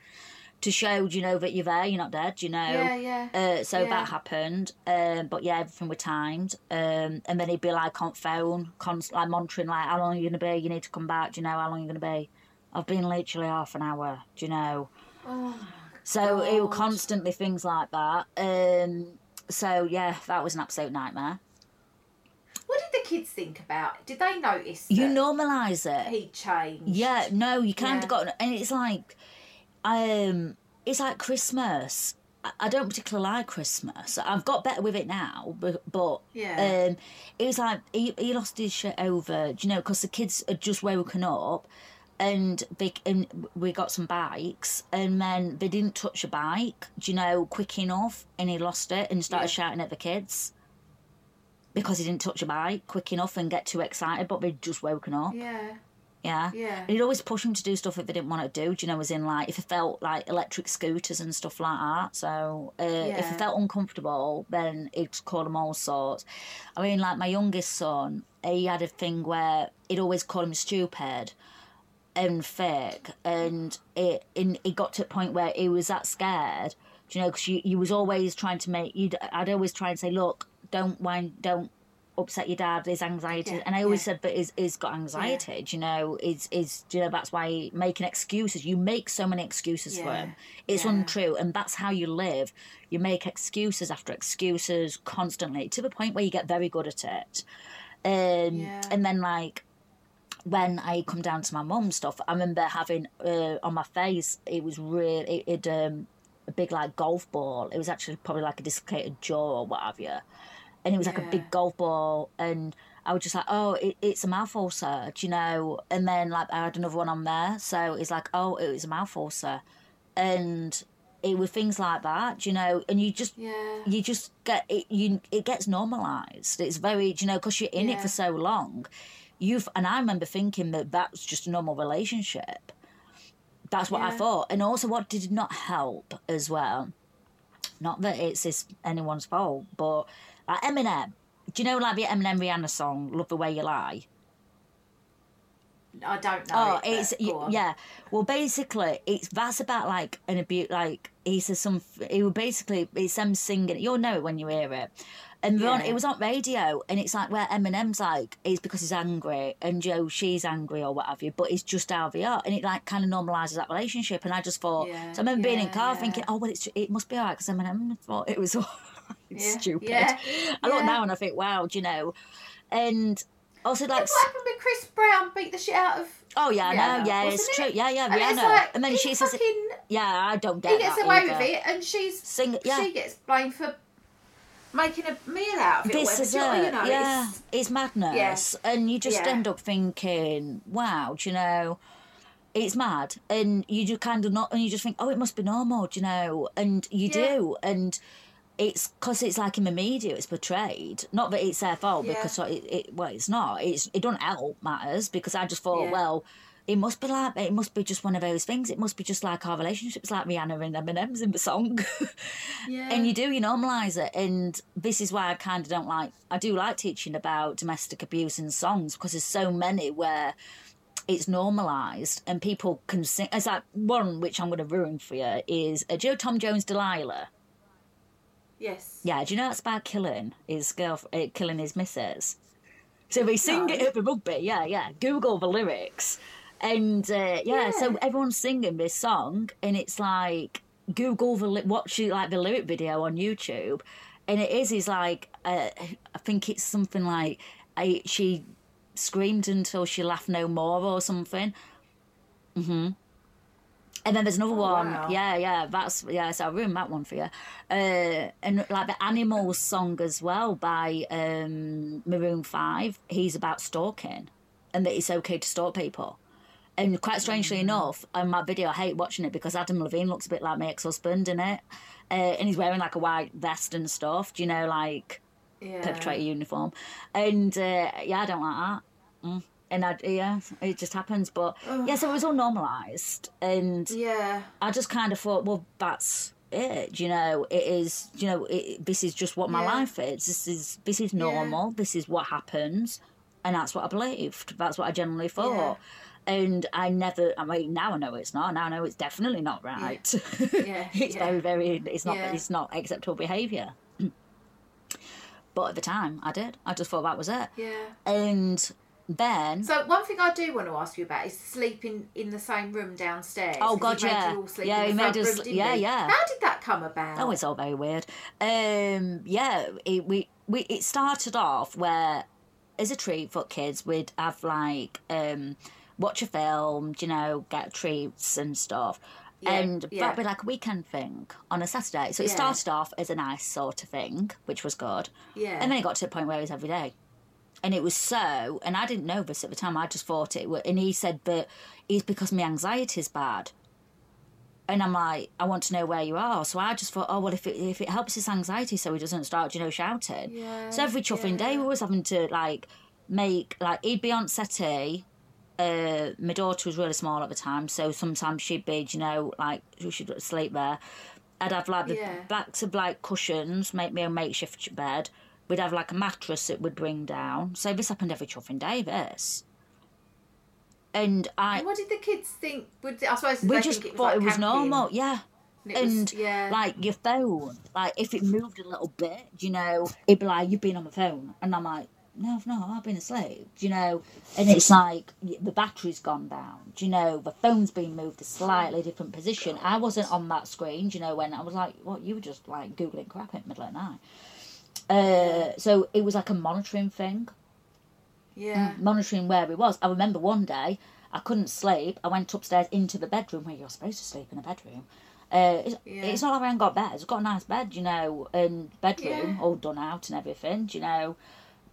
to show you know that you're there you're not dead you know Yeah, yeah. uh, so Yeah. that happened, um, but yeah, everything was timed. Um, and then he'd be like on phone, const- like monitoring, like how long are you gonna be? You need to come back. Do you know how long are you're gonna be? I've been literally half an hour. Do you know? So it was constantly things like that. Um, so yeah, that was an absolute nightmare. What did the kids think about it? Did they notice You normalise it. he changed? Yeah, no, you kind Yeah. of got, and it's like, um, it's like Christmas. I- don't particularly like Christmas. I've got better with it now, but, but Yeah. um, was like he, he lost his shit over, you know, because the kids had just woken up. And, they, and we got some bikes, and then they didn't touch a bike, do you know, quick enough, and he lost it and started Yeah. shouting at the kids because he didn't touch a bike quick enough and get too excited, but they'd just woken up. Yeah. Yeah. Yeah. And he'd always push them to do stuff if they didn't want to do. Do you know, as in like if it felt like electric scooters and stuff like that. So uh, if Yeah. it felt uncomfortable, then he'd call them all sorts. I mean, like my youngest son, he had a thing where he'd always call him stupid and fake, and it and it got to a point where he was that scared. Do you know? Because you, you was always trying to make you. I'd always try and say, look, don't whine, don't upset your dad. His anxiety, Yeah, and I always yeah. said, but he's, he's got anxiety. Do you know? Is is do you know that's why making excuses. You make so many excuses for him. It's yeah. untrue, and that's how you live. You make excuses after excuses constantly to the point where you get very good at it. Um, Yeah. And then like when I come down to my mum's stuff, I remember having uh, on my face. It was really it, it um a big like golf ball. It was actually probably like a dislocated jaw or what have you, and it was like a big golf ball. And I was just like, oh, it, it's a mouth ulcer, do you know? And then like I had another one on there, so it's like, oh, it was a mouth ulcer, and it was things like that, do you know? And you just Yeah. you just get it you it gets normalized it's very you know because you're in it for so long you've and i remember thinking that that was just a normal relationship that's what i thought and also what did not help as well not that it's this anyone's fault but like eminem do you know like the eminem rihanna song love the way you lie I don't know. Oh, it, it's yeah. Well, basically, it's that's about like an abuse. Like he says some. It will basically it's them singing. You'll know it when you hear it. And on, it was on radio, and it's like where Eminem's like, it's because he's angry, and Joe, she's angry or what have you, but it's just how they are, and it like kind of normalises that relationship. And I just thought, Yeah, so I remember being in car yeah. thinking, oh well, it's it must be alright because Eminem thought it was [laughs] all Yeah, stupid. yeah, I look now and I think, wow, do you know, and also like. What happened when Chris Brown beat the shit out of? Oh yeah, I know. Rihanna, Yeah, it's wasn't true. it? Yeah, yeah, And Rihanna. like, and then he she says, "Yeah, I don't get He gets away either. with it, and she's Sing- yeah. she gets blamed for making a meal out of it. This is it. you know, yeah, it's- it's, madness, and you just Yeah. end up thinking, "Wow, do you know." It's mad, and you just kind of not, and you just think, "Oh, it must be normal," do you know, and you Yeah. do, and it's because it's like in the media, it's portrayed. Not that it's their fault Yeah. because it, it, well, it's not. It's it don't help matters because I just thought, Yeah. well, it must be like it must be just one of those things. It must be just like our relationships, like Rihanna and Eminem's in the song. Yeah. [laughs] and you do you normalise it, and this is why I kind of don't like. I do like teaching about domestic abuse in songs because there's so many where it's normalised and people can sing. It's like one which I'm going to ruin for you is uh, Joe Tom Jones Delilah. yes. Yeah, do you know that's about killing his girl, uh, killing his missus? So they sing it at the rugby. Yeah, yeah. Google the lyrics, and uh, yeah, so everyone's singing this song, and it's like Google the li- watch like the lyric video on YouTube, and it is is like uh, I think it's something like I, she screamed until she laughed no more or something. Mm-hmm. And then there's another one. Oh, wow. Yeah, yeah, that's yeah. So I ruined that one for you. Uh, and like the Animals song as well by um, Maroon Five. He's about stalking, and that it's okay to stalk people. And quite strangely enough, on my video, I hate watching it because Adam Levine looks a bit like my ex-husband in it, uh, and he's wearing like a white vest and stuff. Do you know, like Yeah. perpetrator uniform? And uh, yeah, I don't like that. Mm. And I, yeah, it just happens. But yeah, so it was all normalised, and Yeah. I just kind of thought, well, that's it. You know, it is. You know, it, this is just what my Yeah. life is. This is this is normal. This is what happens, and that's what I believed. That's what I generally thought. And I never. I mean, now I know it's not. Now I know it's definitely not right. Yeah, [laughs] it's yeah. very, very. It's not. Yeah. It's not acceptable behaviour. [clears throat] but at the time, I did. I just thought that was it. Yeah. And then So one thing I do want to ask you about is sleeping in the same room downstairs. Oh God, yeah. you all sleep Yeah, in he the made us- room, yeah, he? yeah. How did that come about? Oh, it's all very weird. Um, yeah, it, we we it started off where, as a treat for kids, we'd have like um, watch a film, you know, get treats and stuff. Yeah, and yeah. that'd be like a weekend thing on a Saturday. So it Yeah. started off as a nice sort of thing, which was good. Yeah. And then it got to the point where it was every day. And it was so, and I didn't know this at the time, I just thought it was, and he said "But it's because my anxiety's bad. And I'm like, I want to know where you are. So I just thought, oh well, if it if it helps his anxiety, so he doesn't start, you know, shouting. Yeah, so every chuffing day, we was having to like make like he'd be on settee. Uh, my daughter was really small at the time, so sometimes she'd be, you know, like she'd sleep there. I'd have like the Yeah. backs of like cushions, make me a makeshift bed. We'd have like a mattress that would bring down. So this happened every chuffing day. This, and I And what did the kids think? Would I suppose we just it was thought like it was camping? normal, yeah. And was- And yeah. like your phone, like if it moved a little bit, you know, it'd be like you've been on the phone, and I'm like, no, I've not, I've been asleep, you know. And it's like the battery's gone down, do you know, the phone's been moved to a slightly different position. I wasn't on that screen, do you know, when I was like, what, you were just like googling crap at middle of the night. Uh, so it was like a monitoring thing Yeah. monitoring where he was. I remember one day I couldn't sleep. I went upstairs into the bedroom where you're supposed to sleep in a bedroom. Uh, it's, Yeah. it's not like I haven't got bed. It's got a nice bed, you know, and bedroom Yeah. all done out and everything, you know.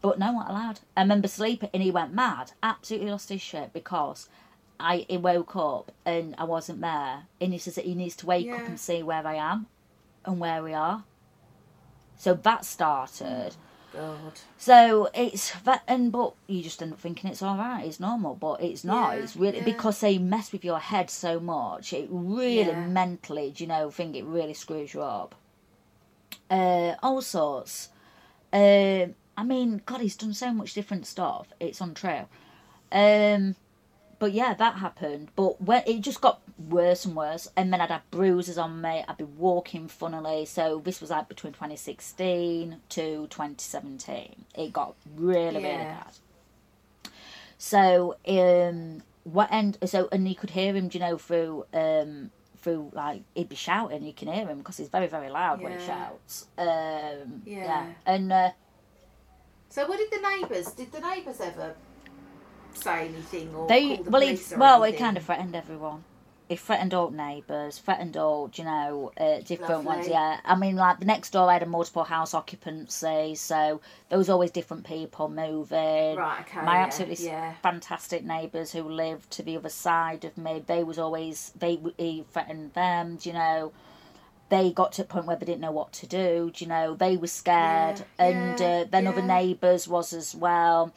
But no, not allowed. I remember sleeping and he went mad, absolutely lost his shit because I he woke up and I wasn't there. And he says that he needs to wake up and see where I am and where we are. So that started. God. So it's that, and but you just end up thinking it's all right, it's normal, but it's not. Yeah, it's really yeah. because they mess with your head so much. It really Yeah. mentally, do you know, think it really screws you up. Uh, all sorts. Uh, I mean, God, he's done so much different stuff. It's untrue. Um, but yeah, that happened. But when it just got worse and worse, and then I'd have bruises on me. I'd be walking funnily. So this was like between 2016 to 2017. It got really, really bad. So um, what end? So and you could hear him, do you know, through um through like he'd be shouting. You can hear him because he's very, very loud when he shouts. Um, yeah. Yeah. and. Uh, So what did the neighbours? Did the neighbours ever say anything or They call the well, police he or well, anything? kind of threatened everyone. He threatened all neighbours, threatened all, you know, uh, different ones. Yeah, I mean, like the next door, I had a multiple house occupancy, so there was always different people moving. Right, okay, My yeah, absolutely yeah. fantastic neighbours who lived to the other side of me, they was always they he threatened them. You know, they got to a point where they didn't know what to do. do You know, they were scared, Yeah, and yeah, uh, then other neighbours was as well.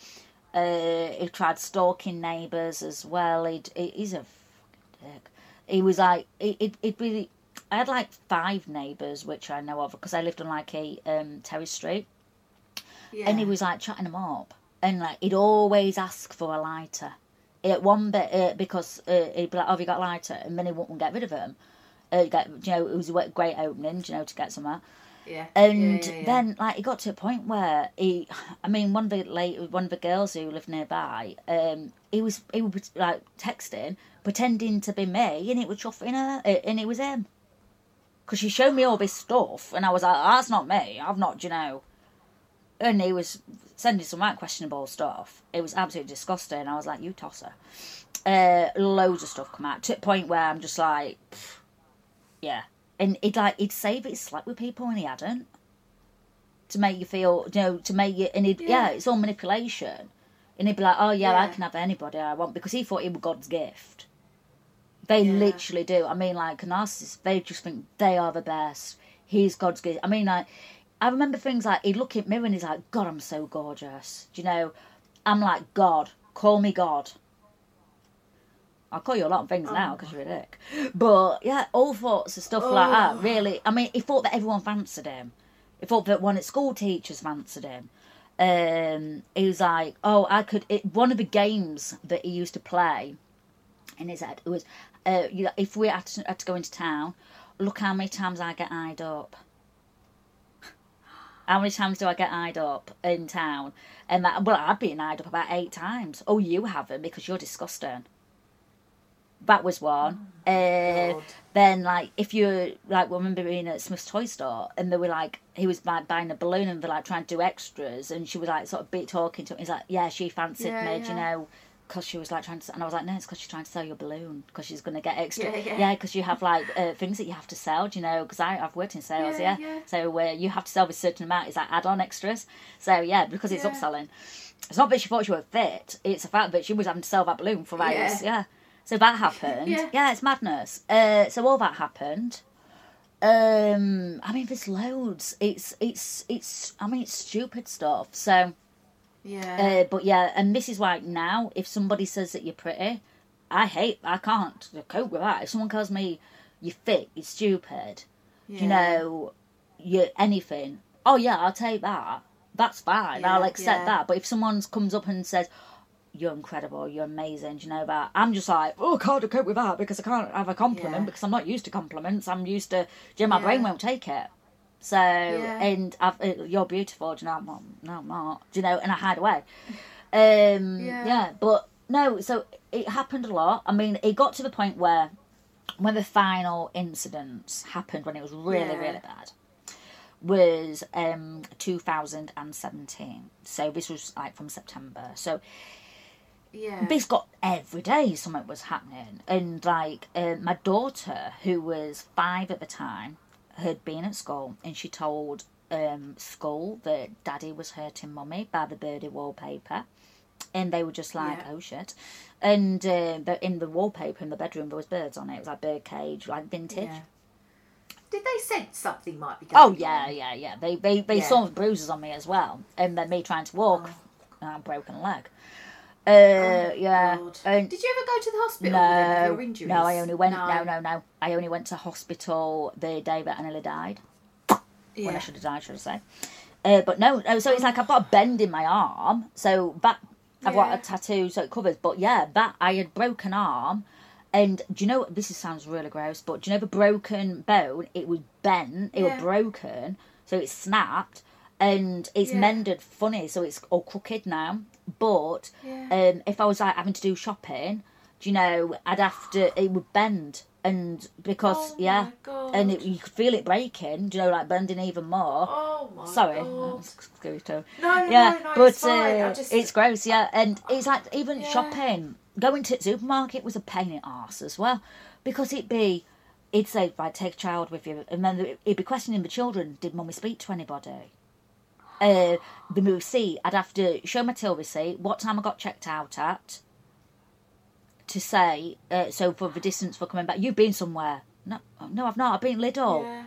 Uh, he tried stalking neighbours as well. He'd, he, he's a fucking dick. He was like, it, it, it really. I had like five neighbours, which I know of, because I lived on like a um, terrace street, Yeah. and he was like chatting them up, and like he'd always ask for a lighter. At one bit, uh, because uh, he'd be like, "Oh, have you got a lighter?" and then he wouldn't get rid of them. Uh, get, you know, it was a great opening, you know, to get somewhere. yeah. And yeah, yeah, yeah. then, like, it got to a point where he, I mean, one of the late, one of the girls who lived nearby, um, he was, he was like texting, pretending to be me, and it was chuffing her, uh, and it was him. Because she showed me all this stuff, and I was like, that's not me. I've not, you know. And he was sending some right questionable stuff. It was absolutely disgusting. I was like, you tosser. Uh, loads of stuff come out to a point where I'm just like, pff, yeah. And he'd like he'd say that he slept with people and he hadn't. To make you feel, you know, to make you, and he'd, yeah. Yeah. it's all manipulation. And he'd be like, oh yeah, I can have anybody I want because he thought he was God's gift. They Yeah. literally do. I mean, like narcissists, they just think they are the best. He's God's gift. I mean, like, I remember things like he'd look at me and he's like, God, I'm so gorgeous. Do you know? I'm like, God, call me God. I'll call you a lot of things now because you're a dick. But yeah, all sorts of stuff like that. Really, I mean, he thought that everyone fancied him. He thought that one of school teachers fancied him. Um, he was like, oh, I could. It, one of the games that he used to play in his head it was, uh, you, if we had to, had to go into town, look how many times I get eyed up. How many times do I get eyed up in town? And that, well, I've been eyed up about eight times. Oh, you haven't because you're disgusting. That was one. uh, then, like, if you're like, I remember being at Smyths toy store, and they were like, he was like buying a balloon, and they're like trying to do extras, and she was like sort of be talking to him. He's like, yeah, she fancied Yeah, me, do you know, because she was like trying to, and I was like, no, it's because she's trying to sell your balloon, because she's gonna get extra. Yeah, yeah. Yeah, because you have like uh, things that you have to sell, do you know? Because I I've worked in sales, yeah. Yeah, yeah. So uh, you have to sell a certain amount. It's like add-on extras. So yeah, because it's Yeah. upselling. It's not that she thought she would fit. It's the fact that she was having to sell that balloon for Yeah. hours. Yeah. So that happened. Yeah. it's madness. Uh, so all that happened. Um, I mean, there's loads. It's it's it's. I mean, it's stupid stuff. So, Yeah. uh, but yeah, and this is why now, if somebody says that you're pretty, I hate. I can't cope with that. If someone calls me you're fit, you're stupid, yeah. you know, you anything. Oh yeah, I'll take that. That's fine. Yeah, I'll accept yeah. that. But if someone comes up and says, "You're incredible. You're amazing," do you know that? I'm just like, oh, I can't cope with that because I can't have a compliment Yeah. because I'm not used to compliments. I'm used to, do you know, my brain won't take it. So, and I've, you're beautiful. Do you know? I'm not, no, I'm not. Do you know? And I hide away. Um, Yeah. yeah, but no. So it happened a lot. I mean, it got to the point where when the final incidents happened, when it was really, Yeah. really bad, was um 2017. So this was like from September. So yeah. this got every day something was happening, and like uh, my daughter, who was five at the time, had been at school, and she told um school that daddy was hurting mummy by the birdie wallpaper. And they were just like, Yeah. "Oh shit!" And uh, the, in the wallpaper in the bedroom, there was birds on it. It was like bird cage, like vintage. Yeah. Did they sense something might be going Oh on? yeah, yeah, yeah. They they, they Yeah. saw bruises on me as well, and then me trying to walk, and a broken leg. Uh, yeah. Oh, God. And Did you ever go to the hospital with no, your injuries? no, I only went. No. no, no, I only went to hospital the day that Anila died. When I should have died, should I say? Uh, but no, no. So it's like I've got a bend in my arm. So that I've Yeah. got a tattoo so it covers. But yeah, that I had broken arm, and do you know this is, sounds really gross? But do you know the broken bone? It was bent. It Yeah. was broken, so it snapped, and it's Yeah. mended funny, so it's all crooked now. But Yeah. um, if I was like having to do shopping, do you know, I'd have to. It would bend. And because Oh yeah, and it, you could feel it breaking, do you know, like bending even more. Oh my Sorry, God. scary. No, no, yeah, no, no, but it's. Uh, just- it's gross. Yeah, and it's like even Yeah. shopping, going to the supermarket was a pain in the arse as well, because it'd be, it'd say right, take a child with you, and then it'd be questioning the children. Did mummy speak to anybody? Uh, the receipt, I'd have to show my till receipt, what time I got checked out at, to say, uh, so for the distance for coming back, you've been somewhere. No, no, I've not. I've been Lidl Yeah.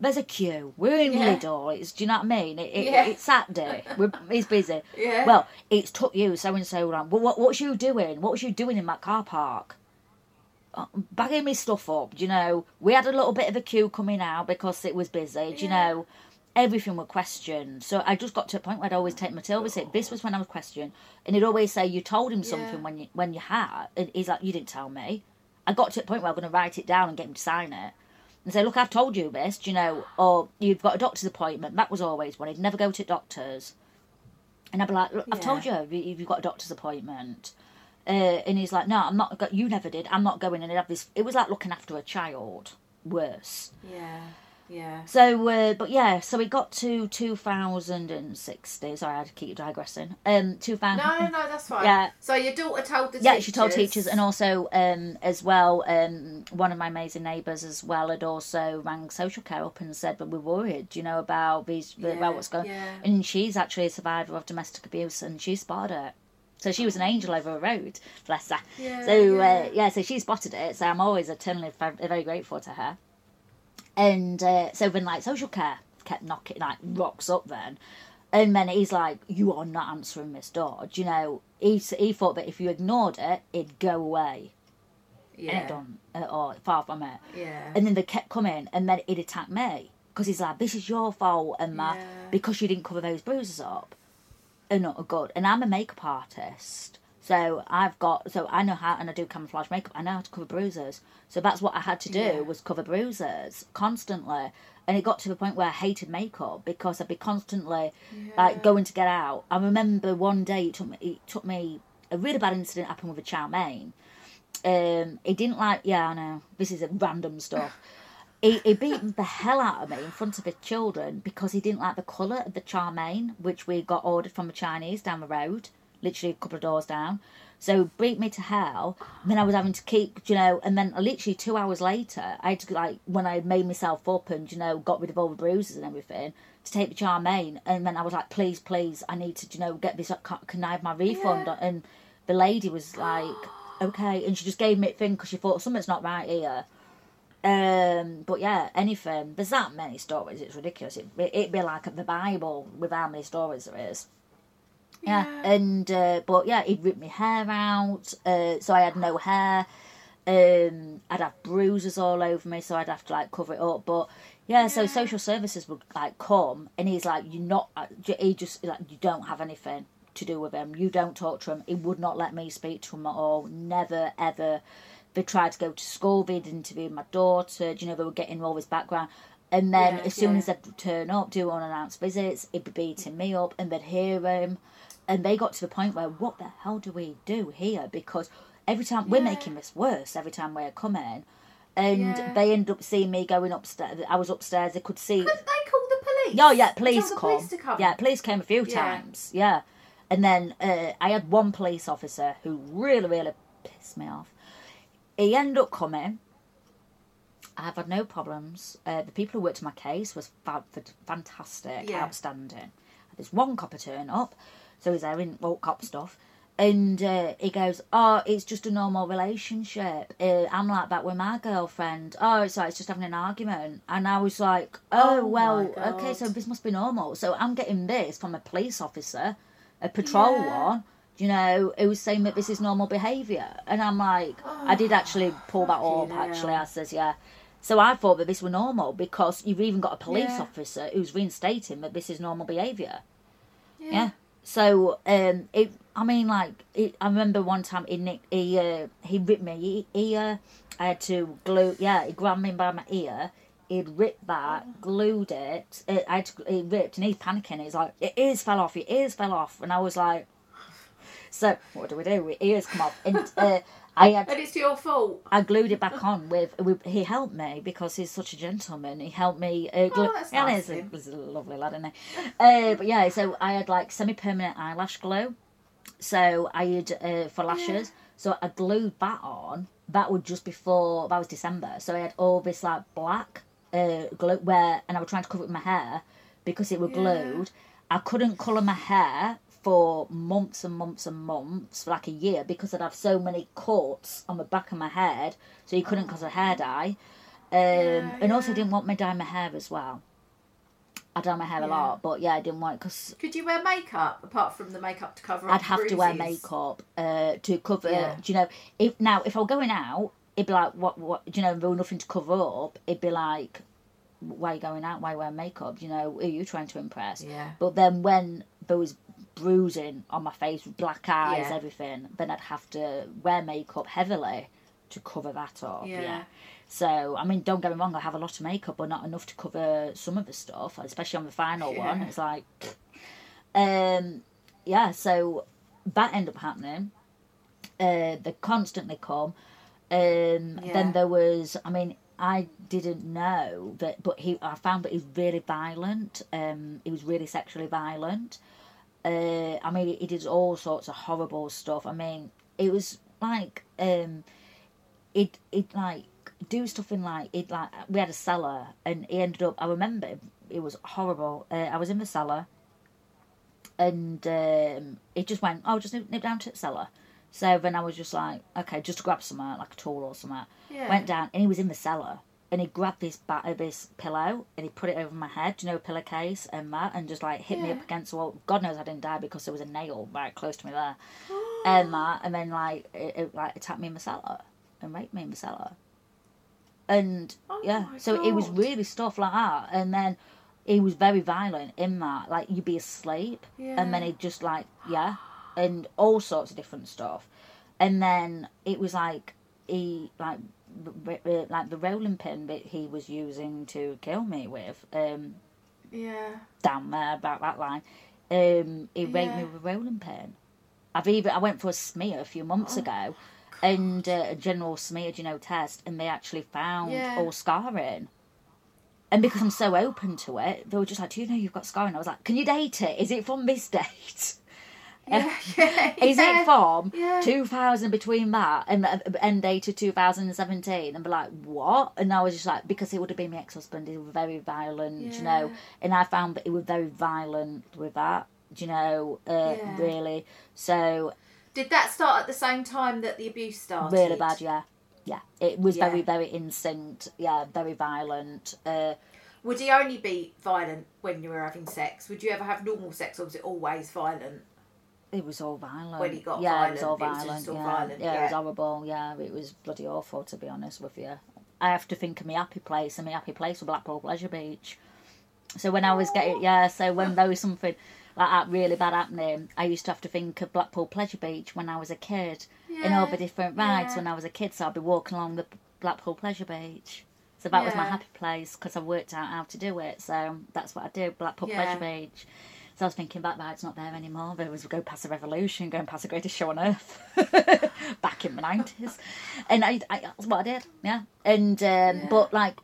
there's a queue. We're in Yeah. Lidl. It's, do you know what I mean? It, it, Yeah. It's Saturday. We're, he's busy. Yeah. Well, it's took you so and so long. Well, what, what's you doing? What was you doing in that car park? Uh, bagging me stuff up. Do you know? We had a little bit of a queue coming out because it was busy. Do you know? Everything were questioned. So I just got to a point where I'd always take my till receipt. This was when I was questioned, and he'd always say, "You told him something Yeah. when you when you had." And he's like, "You didn't tell me." I got to a point where I'm going to write it down and get him to sign it and say, look, I've told you this, do you know, or you've got a doctor's appointment. That was always one. He'd never go to doctors. And I'd be like, look, I've told you Yeah. if you- you've got a doctor's appointment. Uh, and he's like, no, I'm not, you never did. I'm not going. And he'd have this, it was like looking after a child. Worse. Yeah. Yeah. So, uh, but yeah, so we got to 2060. Sorry, I had to keep digressing. Um, 2000. No, no, that's fine. Yeah. So your daughter told the Yeah, teachers. she told teachers, and also um, as well, um, one of my amazing neighbours as well had also rang social care up and said, "But we're worried, you know, about these Yeah, about what's going." yeah. And she's actually a survivor of domestic abuse, and she spotted it. So she was an angel over a road, bless her. Yeah, so yeah. Uh, yeah, so she spotted it. So I'm always eternally ve- very grateful to her. And uh, so when like social care kept knocking like rocks up then, and then he's like, "You are not answering this door." Do you know? He he thought that if you ignored it, it'd go away. And Yeah. it don't at all. Far from it. Yeah. And then they kept coming, and then he'd attack me because he's like, "This is your fault, and that Yeah. because you didn't cover those bruises up." are not good. And I'm a makeup artist. So I've got so I know how and I do camouflage makeup. I know how to cover bruises. So that's what I had to do Yeah. was cover bruises constantly. And it got to the point where I hated makeup because I'd be constantly like going to get out. I remember one day it took me it took me a really bad incident happened with a chow mein. Um, he didn't like. Yeah, I know. This is a random stuff. He, he beat the hell out of me in front of the children because he didn't like the colour of the chow mein, which we got ordered from a Chinese down the road, literally a couple of doors down. So beat me to hell. And then I was having to keep, you know, and then literally two hours later, I had to like when I made myself up and you know got rid of all the bruises and everything to take the chow mein, and then I was like, please, please, I need to, you know, get this. Can can I have my refund? And the lady was like, okay, and she just gave me a thing because she thought something's not right here. Um, but yeah, anything. There's that many stories. It's ridiculous. It, it'd be like the Bible with how many stories there is. Yeah, and uh, but yeah, he'd rip my hair out, uh, so I had no hair. Um, I'd have bruises all over me, so I'd have to like cover it up. But yeah, so social services would like come, and he's like, "You're not." uh, He just like, "You don't have anything to do with him. You don't talk to him." He would not let me speak to him at all. Never ever. They tried to go to school. They'd interview my daughter. Do you know they were getting all this background. And then Yeah, as soon yeah. as they'd turn up, do unannounced visits, he'd be beating me up, and they'd hear him. And they got to the point where, what the hell do we do here? Because every time we're making this worse, every time we're coming, and Yeah. they end up seeing me going upstairs. I was upstairs. They could see. They call the police? Oh yeah, police the police. Yeah, police came a few Yeah. times. Yeah, and then uh, I had one police officer who really, really pissed me off. He ended up coming. I've had no problems. Uh, the people who worked on my case was fa- fa- fantastic, Yeah. outstanding. There's one copper turn up, so he's there in all cop stuff. And uh, he goes, "Oh, it's just a normal relationship. Uh, I'm like that with my girlfriend. Oh, it's like it's just having an argument." And I was like, "Oh, Oh, well, okay, so this must be normal." So I'm getting this from a police officer, a patrol Yeah. one. You know, who's saying that this is normal behaviour, and I'm like, I did actually pull that up. Oh, fucking Actually. I says, yeah. So I thought that this were normal because you've even got a police Yeah. officer who's reinstating that this is normal behaviour. Yeah. So um, it. I mean, like it, I remember one time he nicked, he uh, he ripped me he, ear. I had to glue. Yeah, he grabbed me by my ear. He'd ripped that, glued it. it I had to, he ripped, and he's panicking. He's like, "Your ears fell off. Your ears fell off." And I was like, "So what do we do? Your ears come off." And uh, I had And it's your fault. I glued it back on with, with. He helped me because he's such a gentleman. He helped me. Uh, glue, Oh, that's yeah, nice he's, a, he's a lovely lad, isn't he? Uh, but yeah, so I had like semi-permanent eyelash glue. So I had uh, for lashes. So I glued that on. That was just before. That was December. So I had all this like black uh, glue where, and I was trying to cover it with my hair because it was glued. I couldn't colour my hair for months and months and months, for like a year, because I'd have so many cuts on the back of my head. So you couldn't cause a hair dye. Um, and also didn't want me dye my hair as well. I dye my hair a lot, but yeah, I didn't want it because Could you wear makeup apart from the makeup to cover up I'd have to wear makeup uh, to cover. Yeah. Do you know? If now if I were going out, it'd be like what what do you know? There was nothing to cover up. It'd be like, why are you going out? Why are you wearing makeup? Do you know? Who are you trying to impress? Yeah. But then when there was bruising on my face, black eyes, Yeah. everything, then I'd have to wear makeup heavily to cover that up. Yeah. So I mean, don't get me wrong. I have a lot of makeup, but not enough to cover some of the stuff, especially on the final one. It's like, [sniffs] um, yeah. So that ended up happening. Uh, they constantly come. Um, Yeah. Then there was, I mean, I didn't know that, but he, I found that he's really violent. Um, he was really sexually violent. Uh, I mean, he did all sorts of horrible stuff. I mean, it was like, um, it, it like do stuff in like it like we had a cellar and he ended up. I remember it was horrible. Uh, I was in the cellar and um, it just went, oh, just nip, nip down to the cellar. So then I was just like, okay, just to grab something, like a tool or something. Yeah. Went down and he was in the cellar. And he grabbed this ba- uh, this pillow and he put it over my head, you know, pillowcase and that, and just like hit me up against the wall. God knows I didn't die because there was a nail right close to me there, [gasps] and that, and then like it, it like attacked me in the cellar and raped me in the cellar. And yeah, Oh my so it was really stuff like that. And then he was very violent in that. Like you'd be asleep, and then he'd just like yeah, and all sorts of different stuff. And then it was like he like like the rolling pin that he was using to kill me with um Yeah. down there about that line. Um, he raped me with a rolling pin. I've even I went for a smear a few Oh, months ago, and uh, a general smear, you know, test, and they actually found Yeah. all scarring. And because I'm so open to it, they were just like, "Do you know you've got scarring?" I was like, "Can you date it? Is it from this [laughs] date? [laughs] Yeah. yeah. Is yeah. it from Yeah. 2000 between that and uh, end date of 2017?" And be like, "What?" And I was just like, "Because he would have been my ex-husband. He was very violent, you know." And I found that he was very violent with that, you know, uh, Yeah. really. So Did that start at the same time that the abuse started? really bad, yeah. Yeah, it was Yeah. very, very instinct. Yeah, very violent. Uh, Would he only be violent when you were having sex? Would you ever have normal sex, or was it always violent? It was all violent. When he got yeah, it was all it was violent. yeah. violent, yeah, it was horrible. Yeah, it was bloody awful to be honest with you. I have to think of my happy place, and my happy place was Blackpool Pleasure Beach. So when I was getting yeah, so when there was something like that really bad happening, I used to have to think of Blackpool Pleasure Beach when I was a kid, yeah, in all the different rides yeah. when I was a kid. So I'd be walking along the Blackpool Pleasure Beach. So that was my happy place because I worked out how to do it. So that's what I did, Blackpool Yeah. Pleasure Beach. So I was thinking back that it's not there anymore. There was go past the Revolution, going past the greatest show on earth, [laughs] back in the nineties, and I, I that's what I did. Yeah, and um, but like,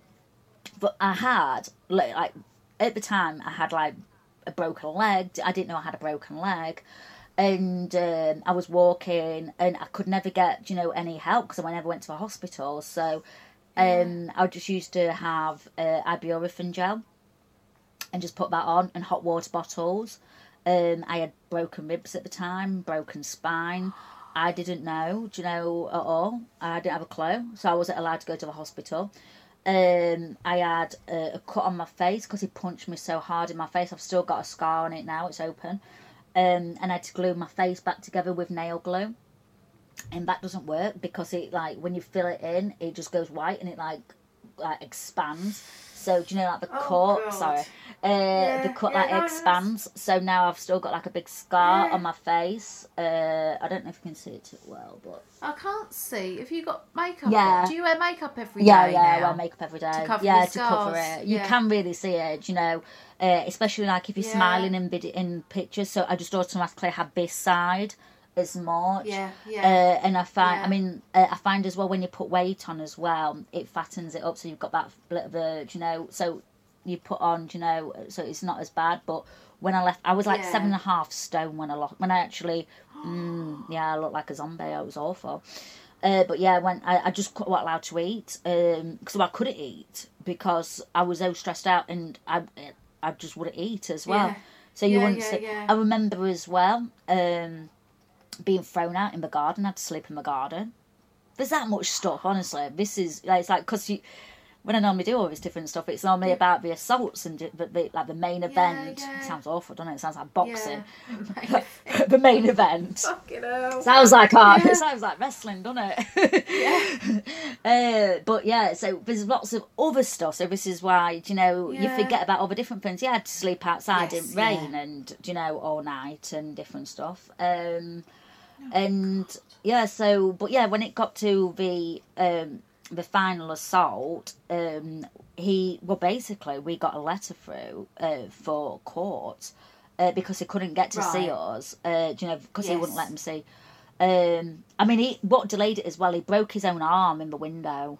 but I had like, at the time I had like a broken leg. I didn't know I had a broken leg. And um, I was walking, and I could never get, you know, any help because I never went to the hospital. So, um, I just used to have uh, ibuprofen gel, and just put that on and hot water bottles. Um, I had broken ribs at the time, broken spine. I didn't know, do you know, at all. I didn't have a clue, so I wasn't allowed to go to the hospital. Um, I had a, a cut on my face because he punched me so hard in my face. I've still got a scar on it now; it's open. Um, and I had to glue my face back together with nail glue, and that doesn't work because it like when you fill it in, it just goes white and it like like expands. So do you know like the Oh, cut? God. Sorry, uh, the cut yeah, like no, no, expands. So now I've still got like a big scar Yeah. on my face. Uh, I don't know if you can see it too well, but I can't see. Have you got makeup? Yeah. on? Do you wear makeup every day? yeah, yeah, I wear makeup every day. cover yeah, to cover it. You yeah. can really see it, you know, uh, especially like if you're Yeah. smiling in vid- in pictures. So I just automatically have this side as much. Yeah, yeah. Uh, and I find, Yeah. I mean, uh, I find as well when you put weight on as well, it fattens it up. So you've got that bit of a, you know, so you put on, you know, so it's not as bad. But when I left, I was like Yeah. seven and a half stone when I lost. When I actually, mm, yeah, I looked like a zombie. I was awful. Uh, but yeah, when I, I just wasn't allowed to eat because I couldn't eat because I was so stressed out and I I just wouldn't eat as well. Yeah. So you Yeah, wouldn't. yeah. I remember as well um, being thrown out in the garden. I had to sleep in the garden. There's that much stuff, honestly. This is like it's like because you. When I normally do all this different stuff, it's normally about the assaults and the, the, like the main event. yeah. It sounds awful, doesn't it? It sounds like boxing. Yeah. [laughs] the main event. [laughs] Sounds like art. Yeah. It sounds like wrestling, doesn't it? [laughs] uh, but yeah, so there's lots of other stuff. So this is why you know you forget about all the different things. Yeah, to sleep outside Yes, in rain yeah. and you know all night and different stuff. Um, and yeah, so but yeah, when it got to the um, the final assault, um, he well basically we got a letter through uh, for court. Uh, because he couldn't get to see Right. us, uh, you know, because he wouldn't let him see. Um, I mean, he what delayed it as well. He broke his own arm in the window.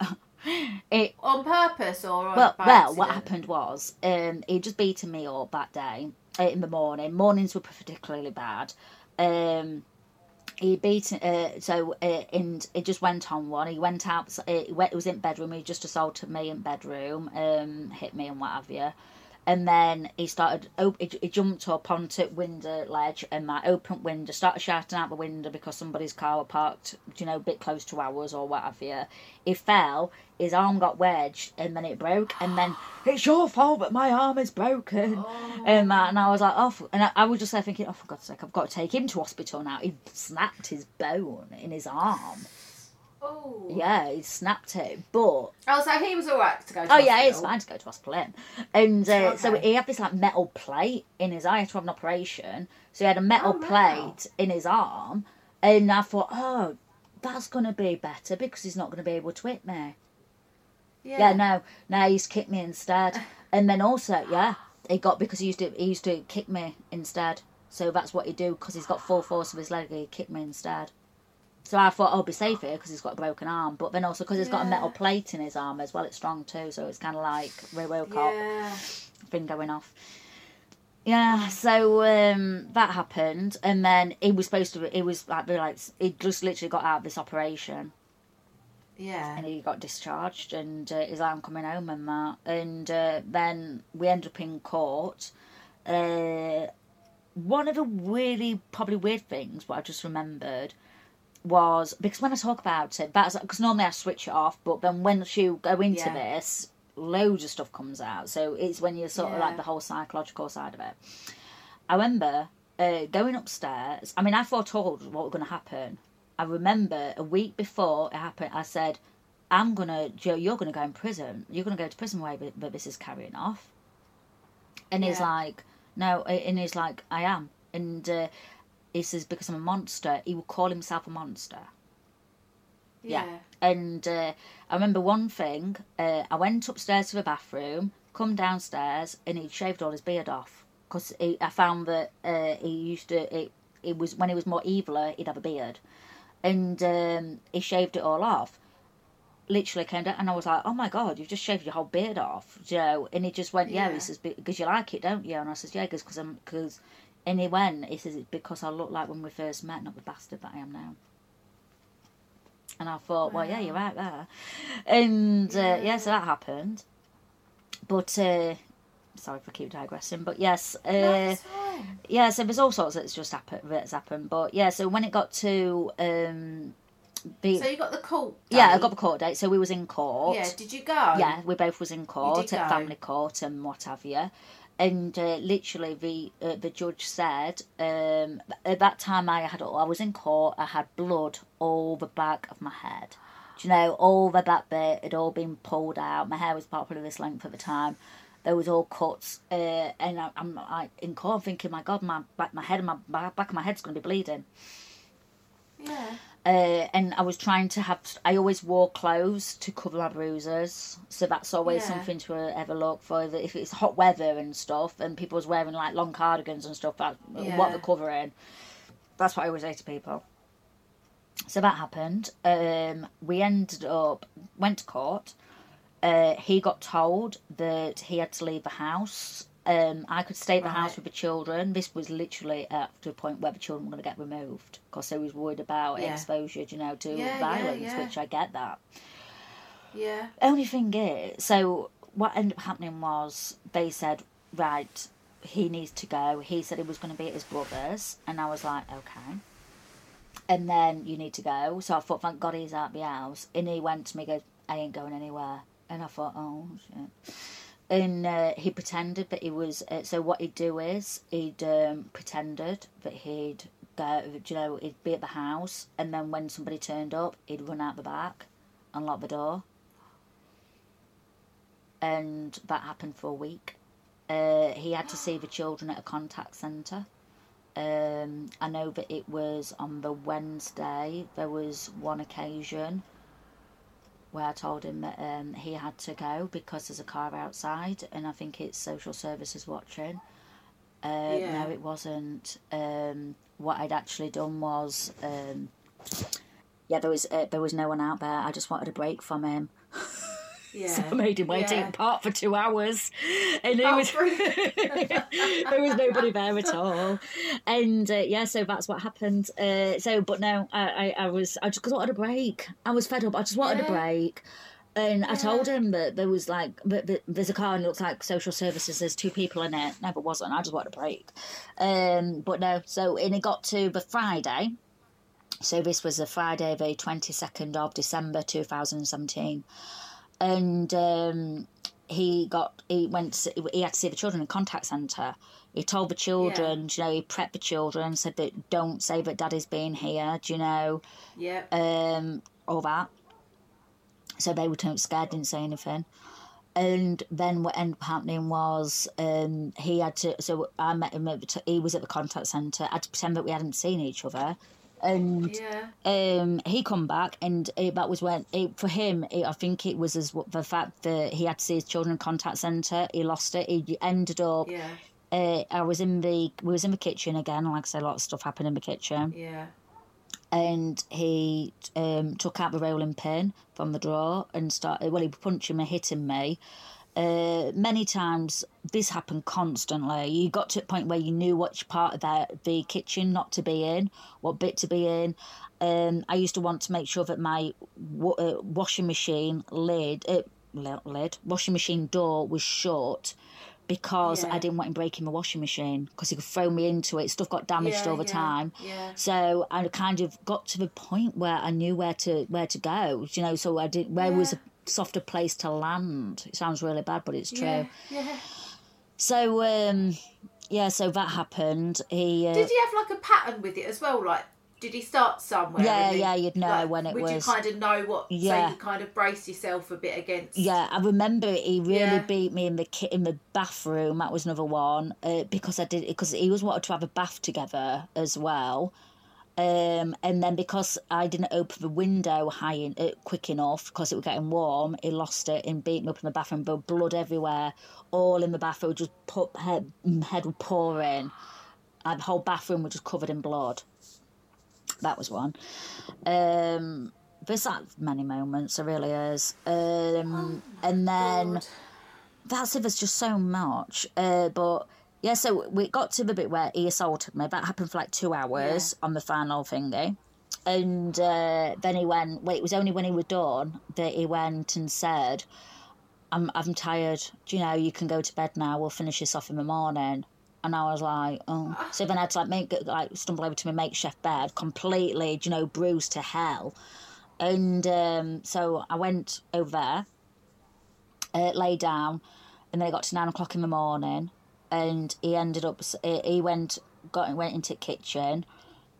[laughs] it On purpose or on well, well, what happened was um, he just beaten me up that day in the morning. Mornings were particularly bad. Um, he beat uh, so uh, and it just went on one. He went out. Uh, it was in bedroom. He just assaulted me in bedroom, um, hit me and what have you. And then he started. Oh, he, he jumped up onto window ledge and my open window. Started shouting out the window because somebody's car was parked, you know, a bit close to ours or what have you. He fell. His arm got wedged and then it broke. And then [gasps] it's your fault that my arm is broken. Um, and I was like, oh, and I, I was just there thinking, oh, for God's sake, I've got to take him to hospital now. He snapped his bone in his arm. Oh. Yeah, he snapped it. But Oh, so he was alright to go to Oh yeah, it's fine to go to hospital in. And uh, so he had this like metal plate in his eye. He had to have an operation, so he had a metal Oh, wow. plate in his arm. And I thought, oh, that's gonna be better because he's not gonna be able to hit me. Yeah. Yeah, no, no, he's kicked me instead. [laughs] And then also, yeah, he got because he used to he used to kick me instead. So that's what he do because he's got full force of his leg. He kicked me instead. So I thought I'll be safe here because he's got a broken arm, but then also because he's got a metal plate in his arm as well. It's strong too, so it's kind of like Ray Wilcock Yeah. thing going off. Yeah, so um, that happened, and then he was supposed to. It was like, like he just literally got out of this operation, Yeah. and he got discharged and uh, he's like I'm coming home and that and uh, then we ended up in court uh, one of the really probably weird things what I just remembered was because when I talk about it that's because normally I switch it off but then once you go into Yeah. this loads of stuff comes out so it's when you're sort of like the whole psychological side of it I remember uh, going upstairs. I mean, I foretold what was going to happen. I remember a week before it happened, I said, "I'm gonna, Joe, you're gonna go in prison. You're gonna go to prison where that this is carrying off." And he's like, "No," and he's like, "I am." And uh, he says, "Because I'm a monster." He will call himself a monster. Yeah. And uh, I remember one thing. Uh, I went upstairs to the bathroom, come downstairs, and he'd shaved all his beard off. Because I found that uh, he used to. It, it was when he was more eviler, he'd have a beard, and um, he shaved it all off. Literally came down, and I was like, "Oh my god, you've just shaved your whole beard off, you know?" And he just went, "Yeah." Yeah. He says, "Because you like it, don't you?" And I says, "Yeah, because I'm because." And he went. He says, "It's because I look like when we first met, not the bastard that I am now." And I thought, well, yeah, you're right there. And uh, yeah, so that happened. But uh, sorry for keep digressing. But yes, uh, yeah. So there's all sorts that's just happened. That's happened. But yeah, so when it got to um, be, So you got the court. yeah, I got the court date. So we was in court. Yeah. Did you go? Yeah, we both was in court at family court and what have you. And uh, literally, the uh, the judge said um, at that time I had I was in court. I had blood all the back of my head. Do you know, all the back bit had all been pulled out. My hair was probably this length at the time. There was all cuts, uh, and I, I'm like in court thinking, my God, my back, my head, and my back of my head's going to be bleeding. Yeah. Uh, and I was trying to have. I always wore clothes to cover my bruises, so that's always Yeah. something to uh, ever look for. If it's hot weather and stuff, and people was wearing like long cardigans and stuff, like Yeah. what they're covering. That's what I always say to people. So that happened. Um, we ended up went to court. Uh, he got told that he had to leave the house. Um, I could stay at the house with the children. This was literally up to a point where the children were going to get removed because they was worried about Yeah. exposure, you know, to Yeah, violence, yeah. which I get that. Yeah. Only thing is, so what ended up happening was they said, right, he needs to go. He said he was going to be at his brother's, and I was like, okay. And then you need to go. So I thought, thank God he's out the house. And he went to me, he goes, I ain't going anywhere. And I thought, oh shit. And uh, he pretended that he was. Uh, so what he'd do is he'd um, pretended that he'd go, you know, he'd be at the house, and then when somebody turned up, he'd run out the back, and lock the door and that happened for a week. Uh, he had to see the [gasps] children at a contact centre. Um, I know that it was on the Wednesday. There was one occasion where I told him that um, he had to go because there's a car outside, and I think it's social services watching. Uh, Yeah. No, it wasn't. Um, what I'd actually done was, um, yeah, there was uh, there was no one out there. I just wanted a break from him. [laughs] Yeah. So I made him wait Yeah. in park for two hours, and it Oh, was [laughs] [laughs] there was nobody there at all, and uh, yeah, so that's what happened. Uh, so, but no, I, I, I was I just wanted a break. I was fed up. I just wanted a break. And I told him that there was like, there's a car and it looks like social services. There's two people in it. Never wasn't. I just wanted a break. Um, but no. So and it got to the Friday. So this was the Friday, the twenty second of December, two thousand and seventeen and um, he got he went to, he had to see the children in contact centre. He told the children, you know, he prepped the children, said that don't say that daddy's been here, do you know, yeah. um, all that. So they were too scared, didn't say anything. And then what ended up happening was um, he had to. So I met him. At the t- he was at the contact centre. I had to pretend that we hadn't seen each other, and yeah. um, he come back, and it, that was when it, for him. It, I think it was as the fact that he had to see his children contact centre. He lost it. He ended up. Yeah. Uh, I was in the we was in the kitchen again. Like I said, a lot of stuff happened in the kitchen, Yeah. and he um, took out the rolling pin from the drawer and started. Well, he was punching me, hitting me. Uh, many times this happened constantly. You got to a point where you knew which part of the, the kitchen not to be in, what bit to be in. Um, I used to want to make sure that my wa- uh, washing machine lid, uh, lid, washing machine door was shut because Yeah. I didn't want him breaking my washing machine because he could throw me into it. Stuff got damaged Yeah, the yeah, time. yeah. So I kind of got to the point where I knew where to where to go. You know, so I didn't where was a softer place to land. It sounds really bad, but it's true. Yeah. Yeah. So um, yeah, so that happened. He uh, Did he have like a pattern with it as well? Like, did he start somewhere? Yeah, then, yeah, you'd know like, when it would was- you kind of know what? Yeah. So you kind of brace yourself a bit against. Yeah, I remember he really Yeah. beat me in the ki- in the bathroom. That was another one uh, because I did because he was wanted to have a bath together as well. Um, and then because I didn't open the window high in, uh, quick enough because it was getting warm, he lost it and beat me up in the bathroom. But blood everywhere, all in the bathroom. Just put head head was pouring. And the whole bathroom was just covered in blood. That was one. Um, there's that many moments. There really is. Um, and then God. that's if there's just so much. Uh, but yeah, so we got to the bit where he assaulted me. That happened for like two hours on the final thingy. And uh, then he went, wait, it was only when he was done that he went and said, I'm, I'm tired. Do you know, you can go to bed now. We'll finish this off in the morning. And I was like, oh. So then I had to like make like stumble over to my makeshift bed, completely, do you know, bruised to hell. And um, so I went over there, uh, lay down, and then it got to nine o'clock in the morning, and he ended up. He went got went into kitchen,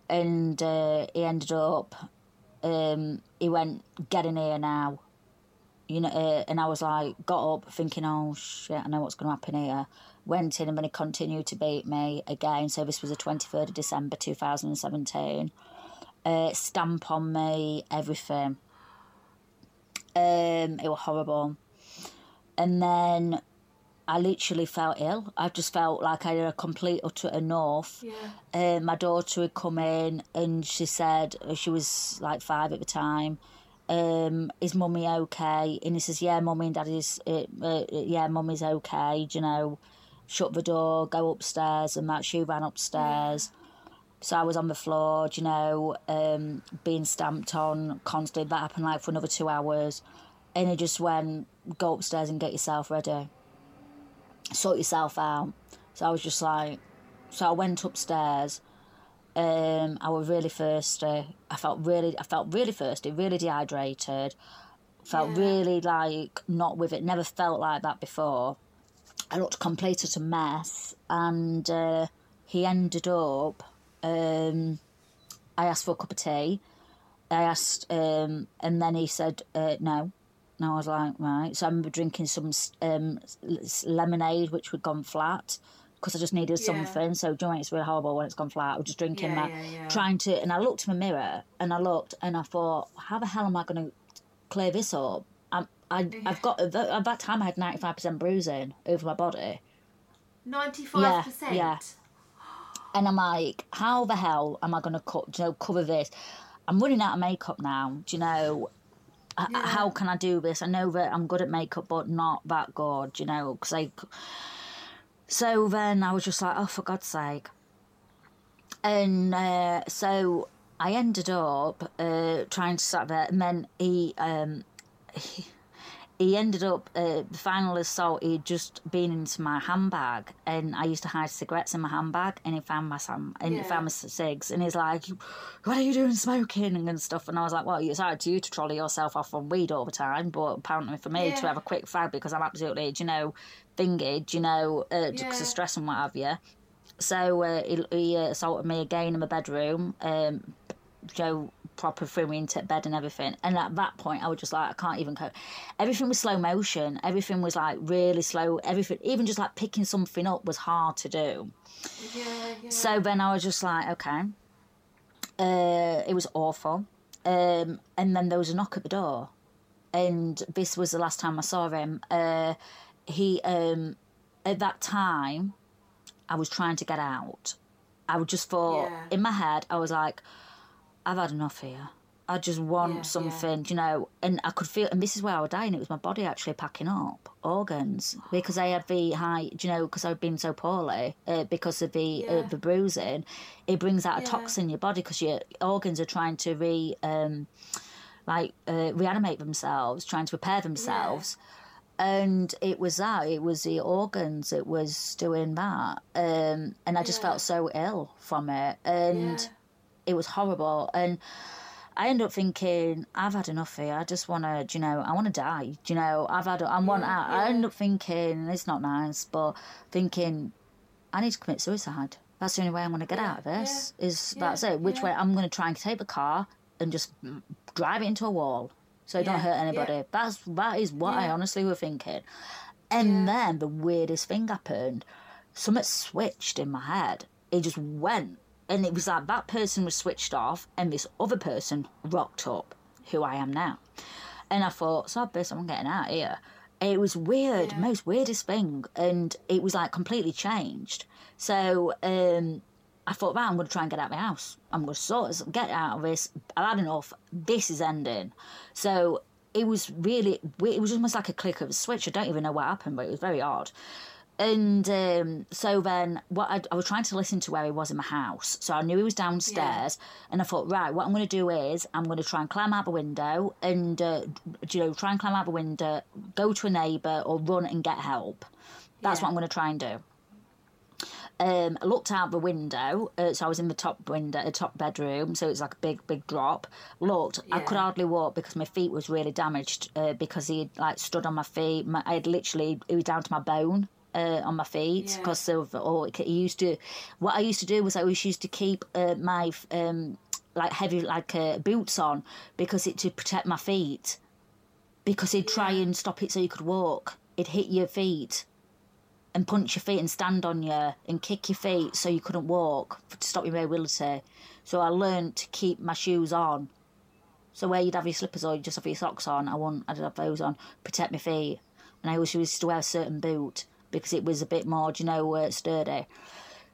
and uh, he ended up um, he went, "Get in here now." You know, uh, and I was like, got up thinking, "Oh shit, I know what's going to happen here." Went in and then he continued to beat me again. So this was the twenty third of December, two thousand and seventeen. Uh, stamp on me, everything. Um, it was horrible. And then I literally felt ill. I just felt like I had a complete utter enough. Yeah. Um, my daughter had come in and she said she was like five at the time. Um, is mummy okay? And he says, yeah, mummy and daddy's, uh, uh, yeah, mummy's okay. You know, shut the door, go upstairs, and that she ran upstairs. So I was on the floor, do you know, um, being stamped on constantly. That happened like for another two hours. And he just went, go upstairs and get yourself ready. Sort yourself out. So I was just like, so I went upstairs. Um, I was really thirsty. I felt really, I felt really thirsty, really dehydrated. Felt Yeah. really like not with it. Never felt like that before. I looked complete at a mess, and uh, he ended up. Um, I asked for a cup of tea. I asked, um, and then he said uh, no. And I was like, right. So I remember drinking some um, lemonade, which had gone flat, because I just needed Yeah. something. So, do you know, it's really horrible when it's gone flat. I was just drinking Yeah, that, yeah, trying to. And I looked in the mirror, and I looked, and I thought, how the hell am I going to clear this up? I'm, I, I've got at that time I had ninety five percent bruising over my body. Ninety-five percent. yeah. And I'm like, how the hell am I going to do you know, cover this? I'm running out of makeup now. Do you know, h- how can I do this? I know that I'm good at makeup, but not that good, you know, because I. So then I was just like, oh, for God's sake. And uh, so I ended up uh, trying to start there, and then he. Um, he he ended up uh, the final assault he'd just been into my handbag and i used to hide cigarettes in my handbag and he found my sam and he found my cigs and he's like what are you doing smoking and stuff and i was like well it's hard to you to trolley yourself off on weed all the time but apparently for me Yeah. to have a quick fag because i'm absolutely you know thingy you know uh, because Yeah. of stress and what have you so uh, he, he uh, assaulted me again in my bedroom um Joe proper threw me into bed and everything. And at that point, I was just like, I can't even cope. Everything was slow motion. Everything was like really slow. Everything, even just like picking something up, was hard to do. Yeah, yeah. So then I was just like, okay. Uh, it was awful. Um, and then there was a knock at the door. And this was the last time I saw him. Uh, he, um, at that time, I was trying to get out. I would just thought, Yeah. in my head, I was like, I've had enough here. I just want Yeah, yeah. something, you know, and I could feel, and this is where I was dying. It was my body actually packing up organs because I had the high, you know, because I've been so poorly uh, because of the uh, the bruising. It brings out a Yeah. toxin in your body because your organs are trying to re, um, like, uh, reanimate themselves, trying to repair themselves. And it was that, it was the organs, it was doing that. Um, and I just Yeah. felt so ill from it. And Yeah. It was horrible and I end up thinking I've had enough here. I just want to, you know, I want to die. You know, I've had, I want, Yeah, I, I yeah. ended up thinking it's not nice, but thinking I need to commit suicide. That's the only way I'm going to get Yeah, out of this. Is that's it? Which way I'm going to try and take the car and just drive it into a wall so it don't hurt anybody. That's that is what I honestly were thinking. And then the weirdest thing happened. Something switched in my head. It just went. And it was like that person was switched off and this other person rocked up, who I am now. And I thought, sod this, I'm getting out of here. It was weird, Yeah. most weirdest thing. And it was like completely changed. So um, I thought, right, I'm going to try and get out of my house. I'm going to sort of get out of this. I've had enough. This is ending. So it was really, it was almost like a click of a switch. I don't even know what happened, but it was very odd. And um, so then, what I, I was trying to listen to where he was in my house. So I knew he was downstairs, and I thought, right, what I'm going to do is I'm going to try and climb out the window, and uh, you know, try and climb out the window, go to a neighbour, or run and get help. That's Yeah. what I'm going to try and do um, I looked out the window, uh, so I was in the top window, the top bedroom, so it's like a big, big drop. Looked, I could hardly walk because my feet was really damaged uh, because he like stood on my feet. My, I had literally, it was down to my bone. Uh, on my feet Yeah. because of or he used to what I used to do was I always used to keep uh, my um like heavy like uh, boots on because it to protect my feet. Because he'd try and stop it so you could walk. It'd hit your feet and punch your feet and stand on you and kick your feet so you couldn't walk to stop your mobility. So I learned to keep my shoes on. So where you'd have your slippers or you just have your socks on, I want I'd have those on, protect my feet. And I always used to wear a certain boot because it was a bit more, you know, uh, sturdy.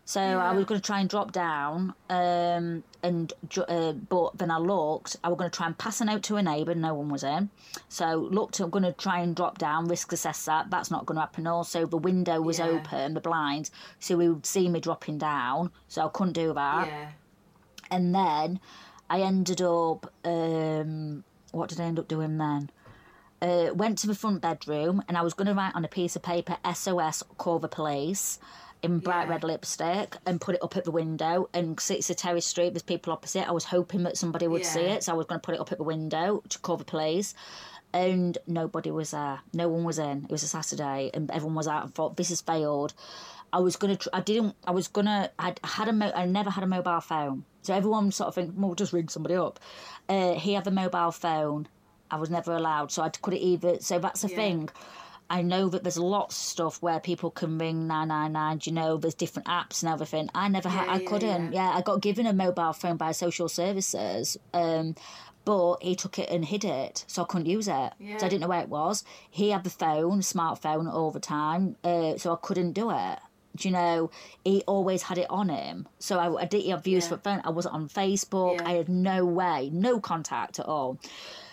So I was going to try and drop down, um, and uh, but then I looked. I was going to try and pass a note to a neighbour. No one was in. So looked. I'm going to try and drop down, risk assess that. That's not going to happen. Also, the window was Yeah. open, the blinds, so he would see me dropping down. So I couldn't do that Yeah. and then I ended up. Um, what did I end up doing then? Uh, went to the front bedroom and I was going to write on a piece of paper SOS call the police in bright Yeah. red lipstick and put it up at the window. And it's a terrace street, there's people opposite. I was hoping that somebody would see it, so I was going to put it up at the window to call the police. And nobody was there. No one was in. It was a Saturday, and everyone was out. and thought this has failed. I was gonna. Tr- I didn't. I was gonna. I'd had a. Mo- I never had a mobile phone, so everyone sort of think, well, just ring somebody up. Uh, he had a mobile phone. I was never allowed, so I could either. So that's the Yeah. thing. I know that there's lots of stuff where people can ring 999, you know, there's different apps and everything. I never had, Yeah, I yeah, couldn't. Yeah. I got given a mobile phone by social services, um, but he took it and hid it, so I couldn't use it. Yeah. So I didn't know where it was. He had the phone, smartphone all the time, uh, so I couldn't do it. Do you know, he always had it on him. So I, I didn't have views Yeah. for phone. I wasn't on Facebook. Yeah. I had no way, no contact at all.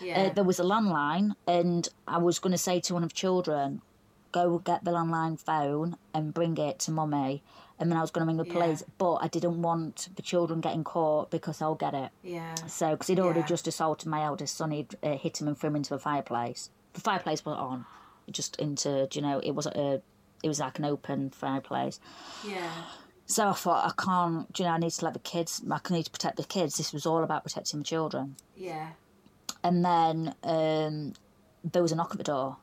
Yeah. Uh, there was a landline, and I was going to say to one of the children, "Go get the landline phone and bring it to mummy." And then I was going to ring the Yeah. police, but I didn't want the children getting caught because I'll get it. yeah. So, because he'd already Yeah. just assaulted my eldest son, he'd uh, hit him and threw him into the fireplace. The fireplace wasn't on, just into, do you know, it wasn't a, it was like an open fireplace. Yeah. So I thought, I can't, do you know, I need to let the kids, I need to protect the kids. This was all about protecting the children. Yeah. And then um, there was a knock at the door.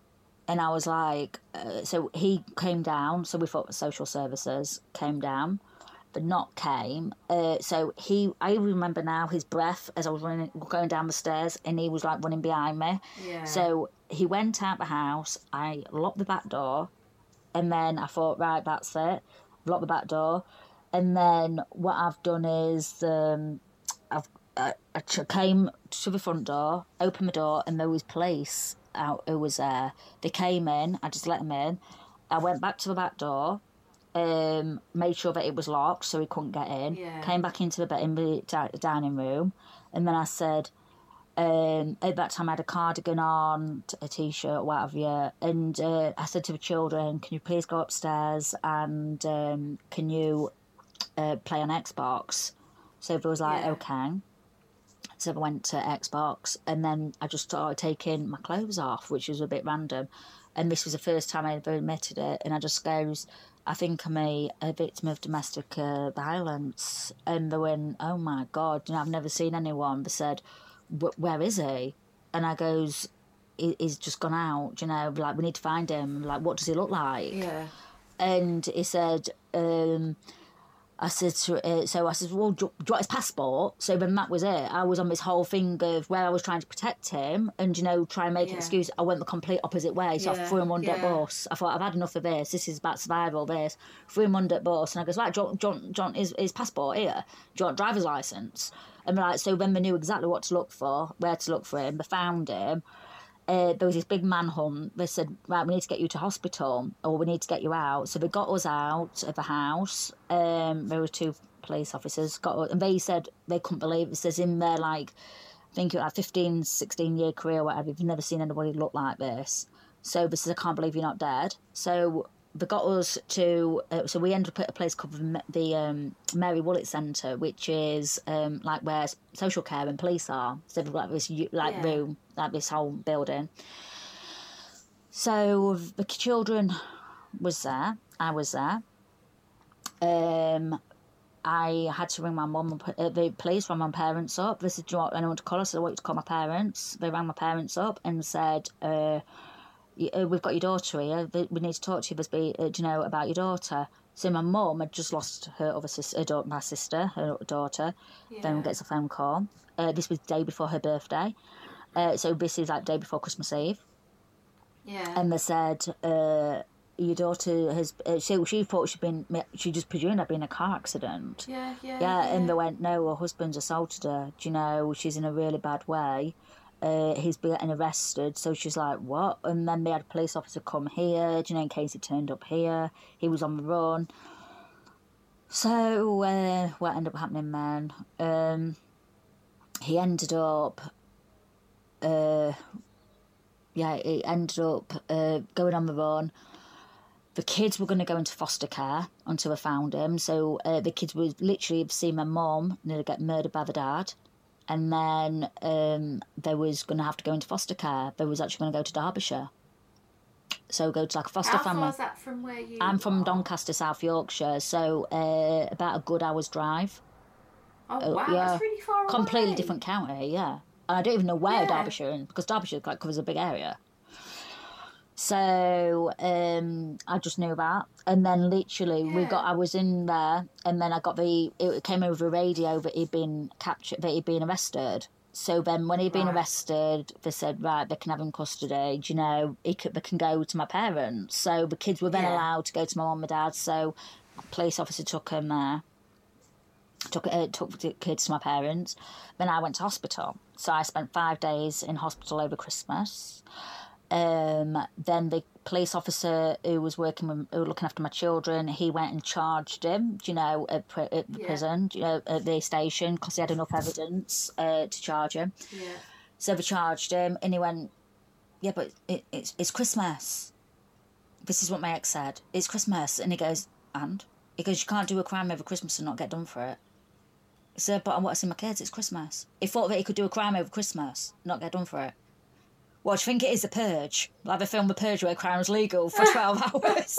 And I was like, uh, so he came down. So we thought social services came down. The knock came. Uh, so he, I remember now his breath as I was running, going down the stairs, and he was like running behind me. Yeah. So he went out the house. I locked the back door, and then I thought, right, that's it. Locked the back door, and then what I've done is um, I've I, I came to the front door, opened the door, and there was police out who was there. They came in. I just let them in. I went back to the back door, um, made sure that it was locked so he couldn't get in. Yeah. Came back into the bed in the dining room, and then I said, um, at that time I had a cardigan on, a t shirt, what have you, and uh, I said to the children, "Can you please go upstairs and um, can you uh, play on Xbox?" So they was like, Yeah. "Okay." So I went to Xbox, and then I just started taking my clothes off, which was a bit random. And this was the first time I ever admitted it, and I just goes, "I think I'm a, a victim of domestic uh, violence." And they went, "Oh my god!" You know, I've never seen anyone. They said, "Wh- "Where is he?" And I goes, "He- "He's just gone out." You know, like we need to find him. Like, what does he look like? Yeah. and he said, um, I said, to, uh, so I said, well, do, do you want his passport? So then that was it. I was on this whole thing of where I was trying to protect him and, you know, try and make an excuse. I went the complete opposite way. So I threw him under yeah. the bus. I thought, I've had enough of this. This is about survival, this. Threw him under the bus. And I goes, right, do you want, do you want, do you want his, his passport here? Do you want driver's license? And like, so then they knew exactly what to look for, where to look for him. They found him uh, there was this big manhunt. They said, right, we need to get you to hospital or we need to get you out. So they got us out of the house. Um, there were two police officers. got us, And they said they couldn't believe it. It says in their, like, I think like 15, 16 year career whatever, you've never seen anybody look like this. So this is, I can't believe you're not dead. So they got us to, uh, so we ended up at a place called the, um, Mary Woollett Centre, which is um, like where social care and police are. So they've got this like Yeah. room, like this whole building. So the children was there. I was there. Um, I had to ring my mum, uh, the police rang my parents up. They said, Do you want anyone to call us? I said, I want you to call my parents. They rang my parents up and said, uh, We've got your daughter here. We need to talk to you, Busby, uh, do you know, about your daughter. So my mum had just lost her other sister, her daughter, my sister, her daughter. Then gets a phone call. Uh, this was the day before her birthday. Uh, so this is like day before Christmas Eve. Yeah. And they said, uh, your daughter has, uh, she, she thought she'd been, she just presumed there'd been a car accident. yeah, yeah. Yeah, and they went, no, her husband's assaulted her. Do you know, she's in a really bad way. Uh, he's getting arrested. So she's like, what? And then they had a police officer come here, do you know, in case he turned up here. He was on the run. So uh, what ended up happening, man? Um, he ended up, uh, yeah, he ended up uh, going on the run the kids were going to go into foster care until I found him. So uh, the kids would literally have seen my mum nearly get murdered by the dad. And then um, they was going to have to go into foster care. They was actually going to go to Derbyshire. So go to like a foster How family. far is that from where you I'm from are? Doncaster, South Yorkshire, so uh, about a good hour's drive. Oh, wow, yeah. that's really far Completely away. different county, yeah. And I don't even know where Yeah. Derbyshire is because Derbyshire like, covers a big area. So um, I just knew that, and then literally we got. I was in there, and then I got the. It came over the radio that he'd been captured, that he'd been arrested. So then, when he'd been Right. arrested, they said, right, they can have him custody. Do you know, he could, they can go to my parents. So the kids were then Yeah. allowed to go to my mum and dad. So, a police officer took him there took uh, took the kids to my parents. Then I went to hospital. So I spent five days in hospital over Christmas. Um, then the police officer who was working with, who was looking after my children, he went and charged him. do You know, at, at the Yeah. prison, you know, at the station, because he had enough evidence uh, to charge him. Yeah. So they charged him, and he went, "Yeah, but it, it's it's Christmas." This is what my ex said. It's Christmas, and he goes, "And?" He goes, "You can't do a crime over Christmas and not get done for it." Said, "But I want to see my kids. It's Christmas." He thought that he could do a crime over Christmas, not get done for it. What do you think it is? The Purge? Like the film The Purge, where crime was legal for [laughs] twelve hours.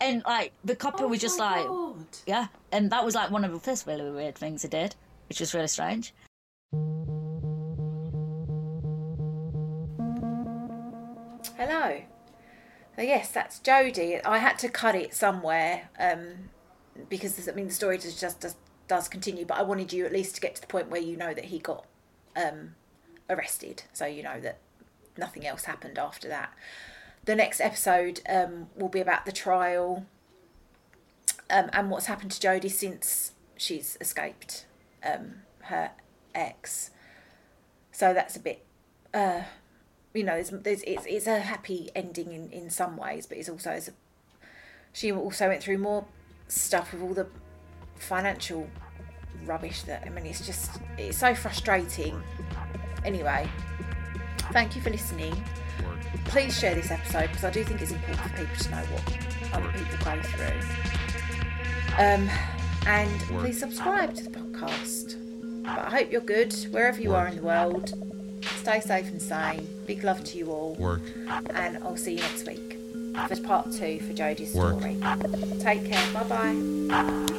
and like the copper was just Oh like, God. yeah, and that was like one of the first really weird things he did, which was really strange. Hello. So yes, that's Jodie. I had to cut it somewhere um, because I mean the story just just does, does continue, but I wanted you at least to get to the point where you know that he got um, arrested, so you know that nothing else happened after that. The next episode um, will be about the trial um, and what's happened to Jodie since she's escaped um, her ex. So that's a bit uh, you know, there's, there's, it's, it's a happy ending in, in some ways, but it's also it's a, she also went through more stuff with all the financial rubbish that I mean, it's just it's so frustrating. Anyway, thank you for listening. Please share this episode because I do think it's important for people to know what other people go through. Um, and please subscribe to the podcast. But I hope you're good wherever you are in the world. Stay safe and sane. Big love to you all. Work. And I'll see you next week for part two for Jodie's Work. story. Take care. Bye bye.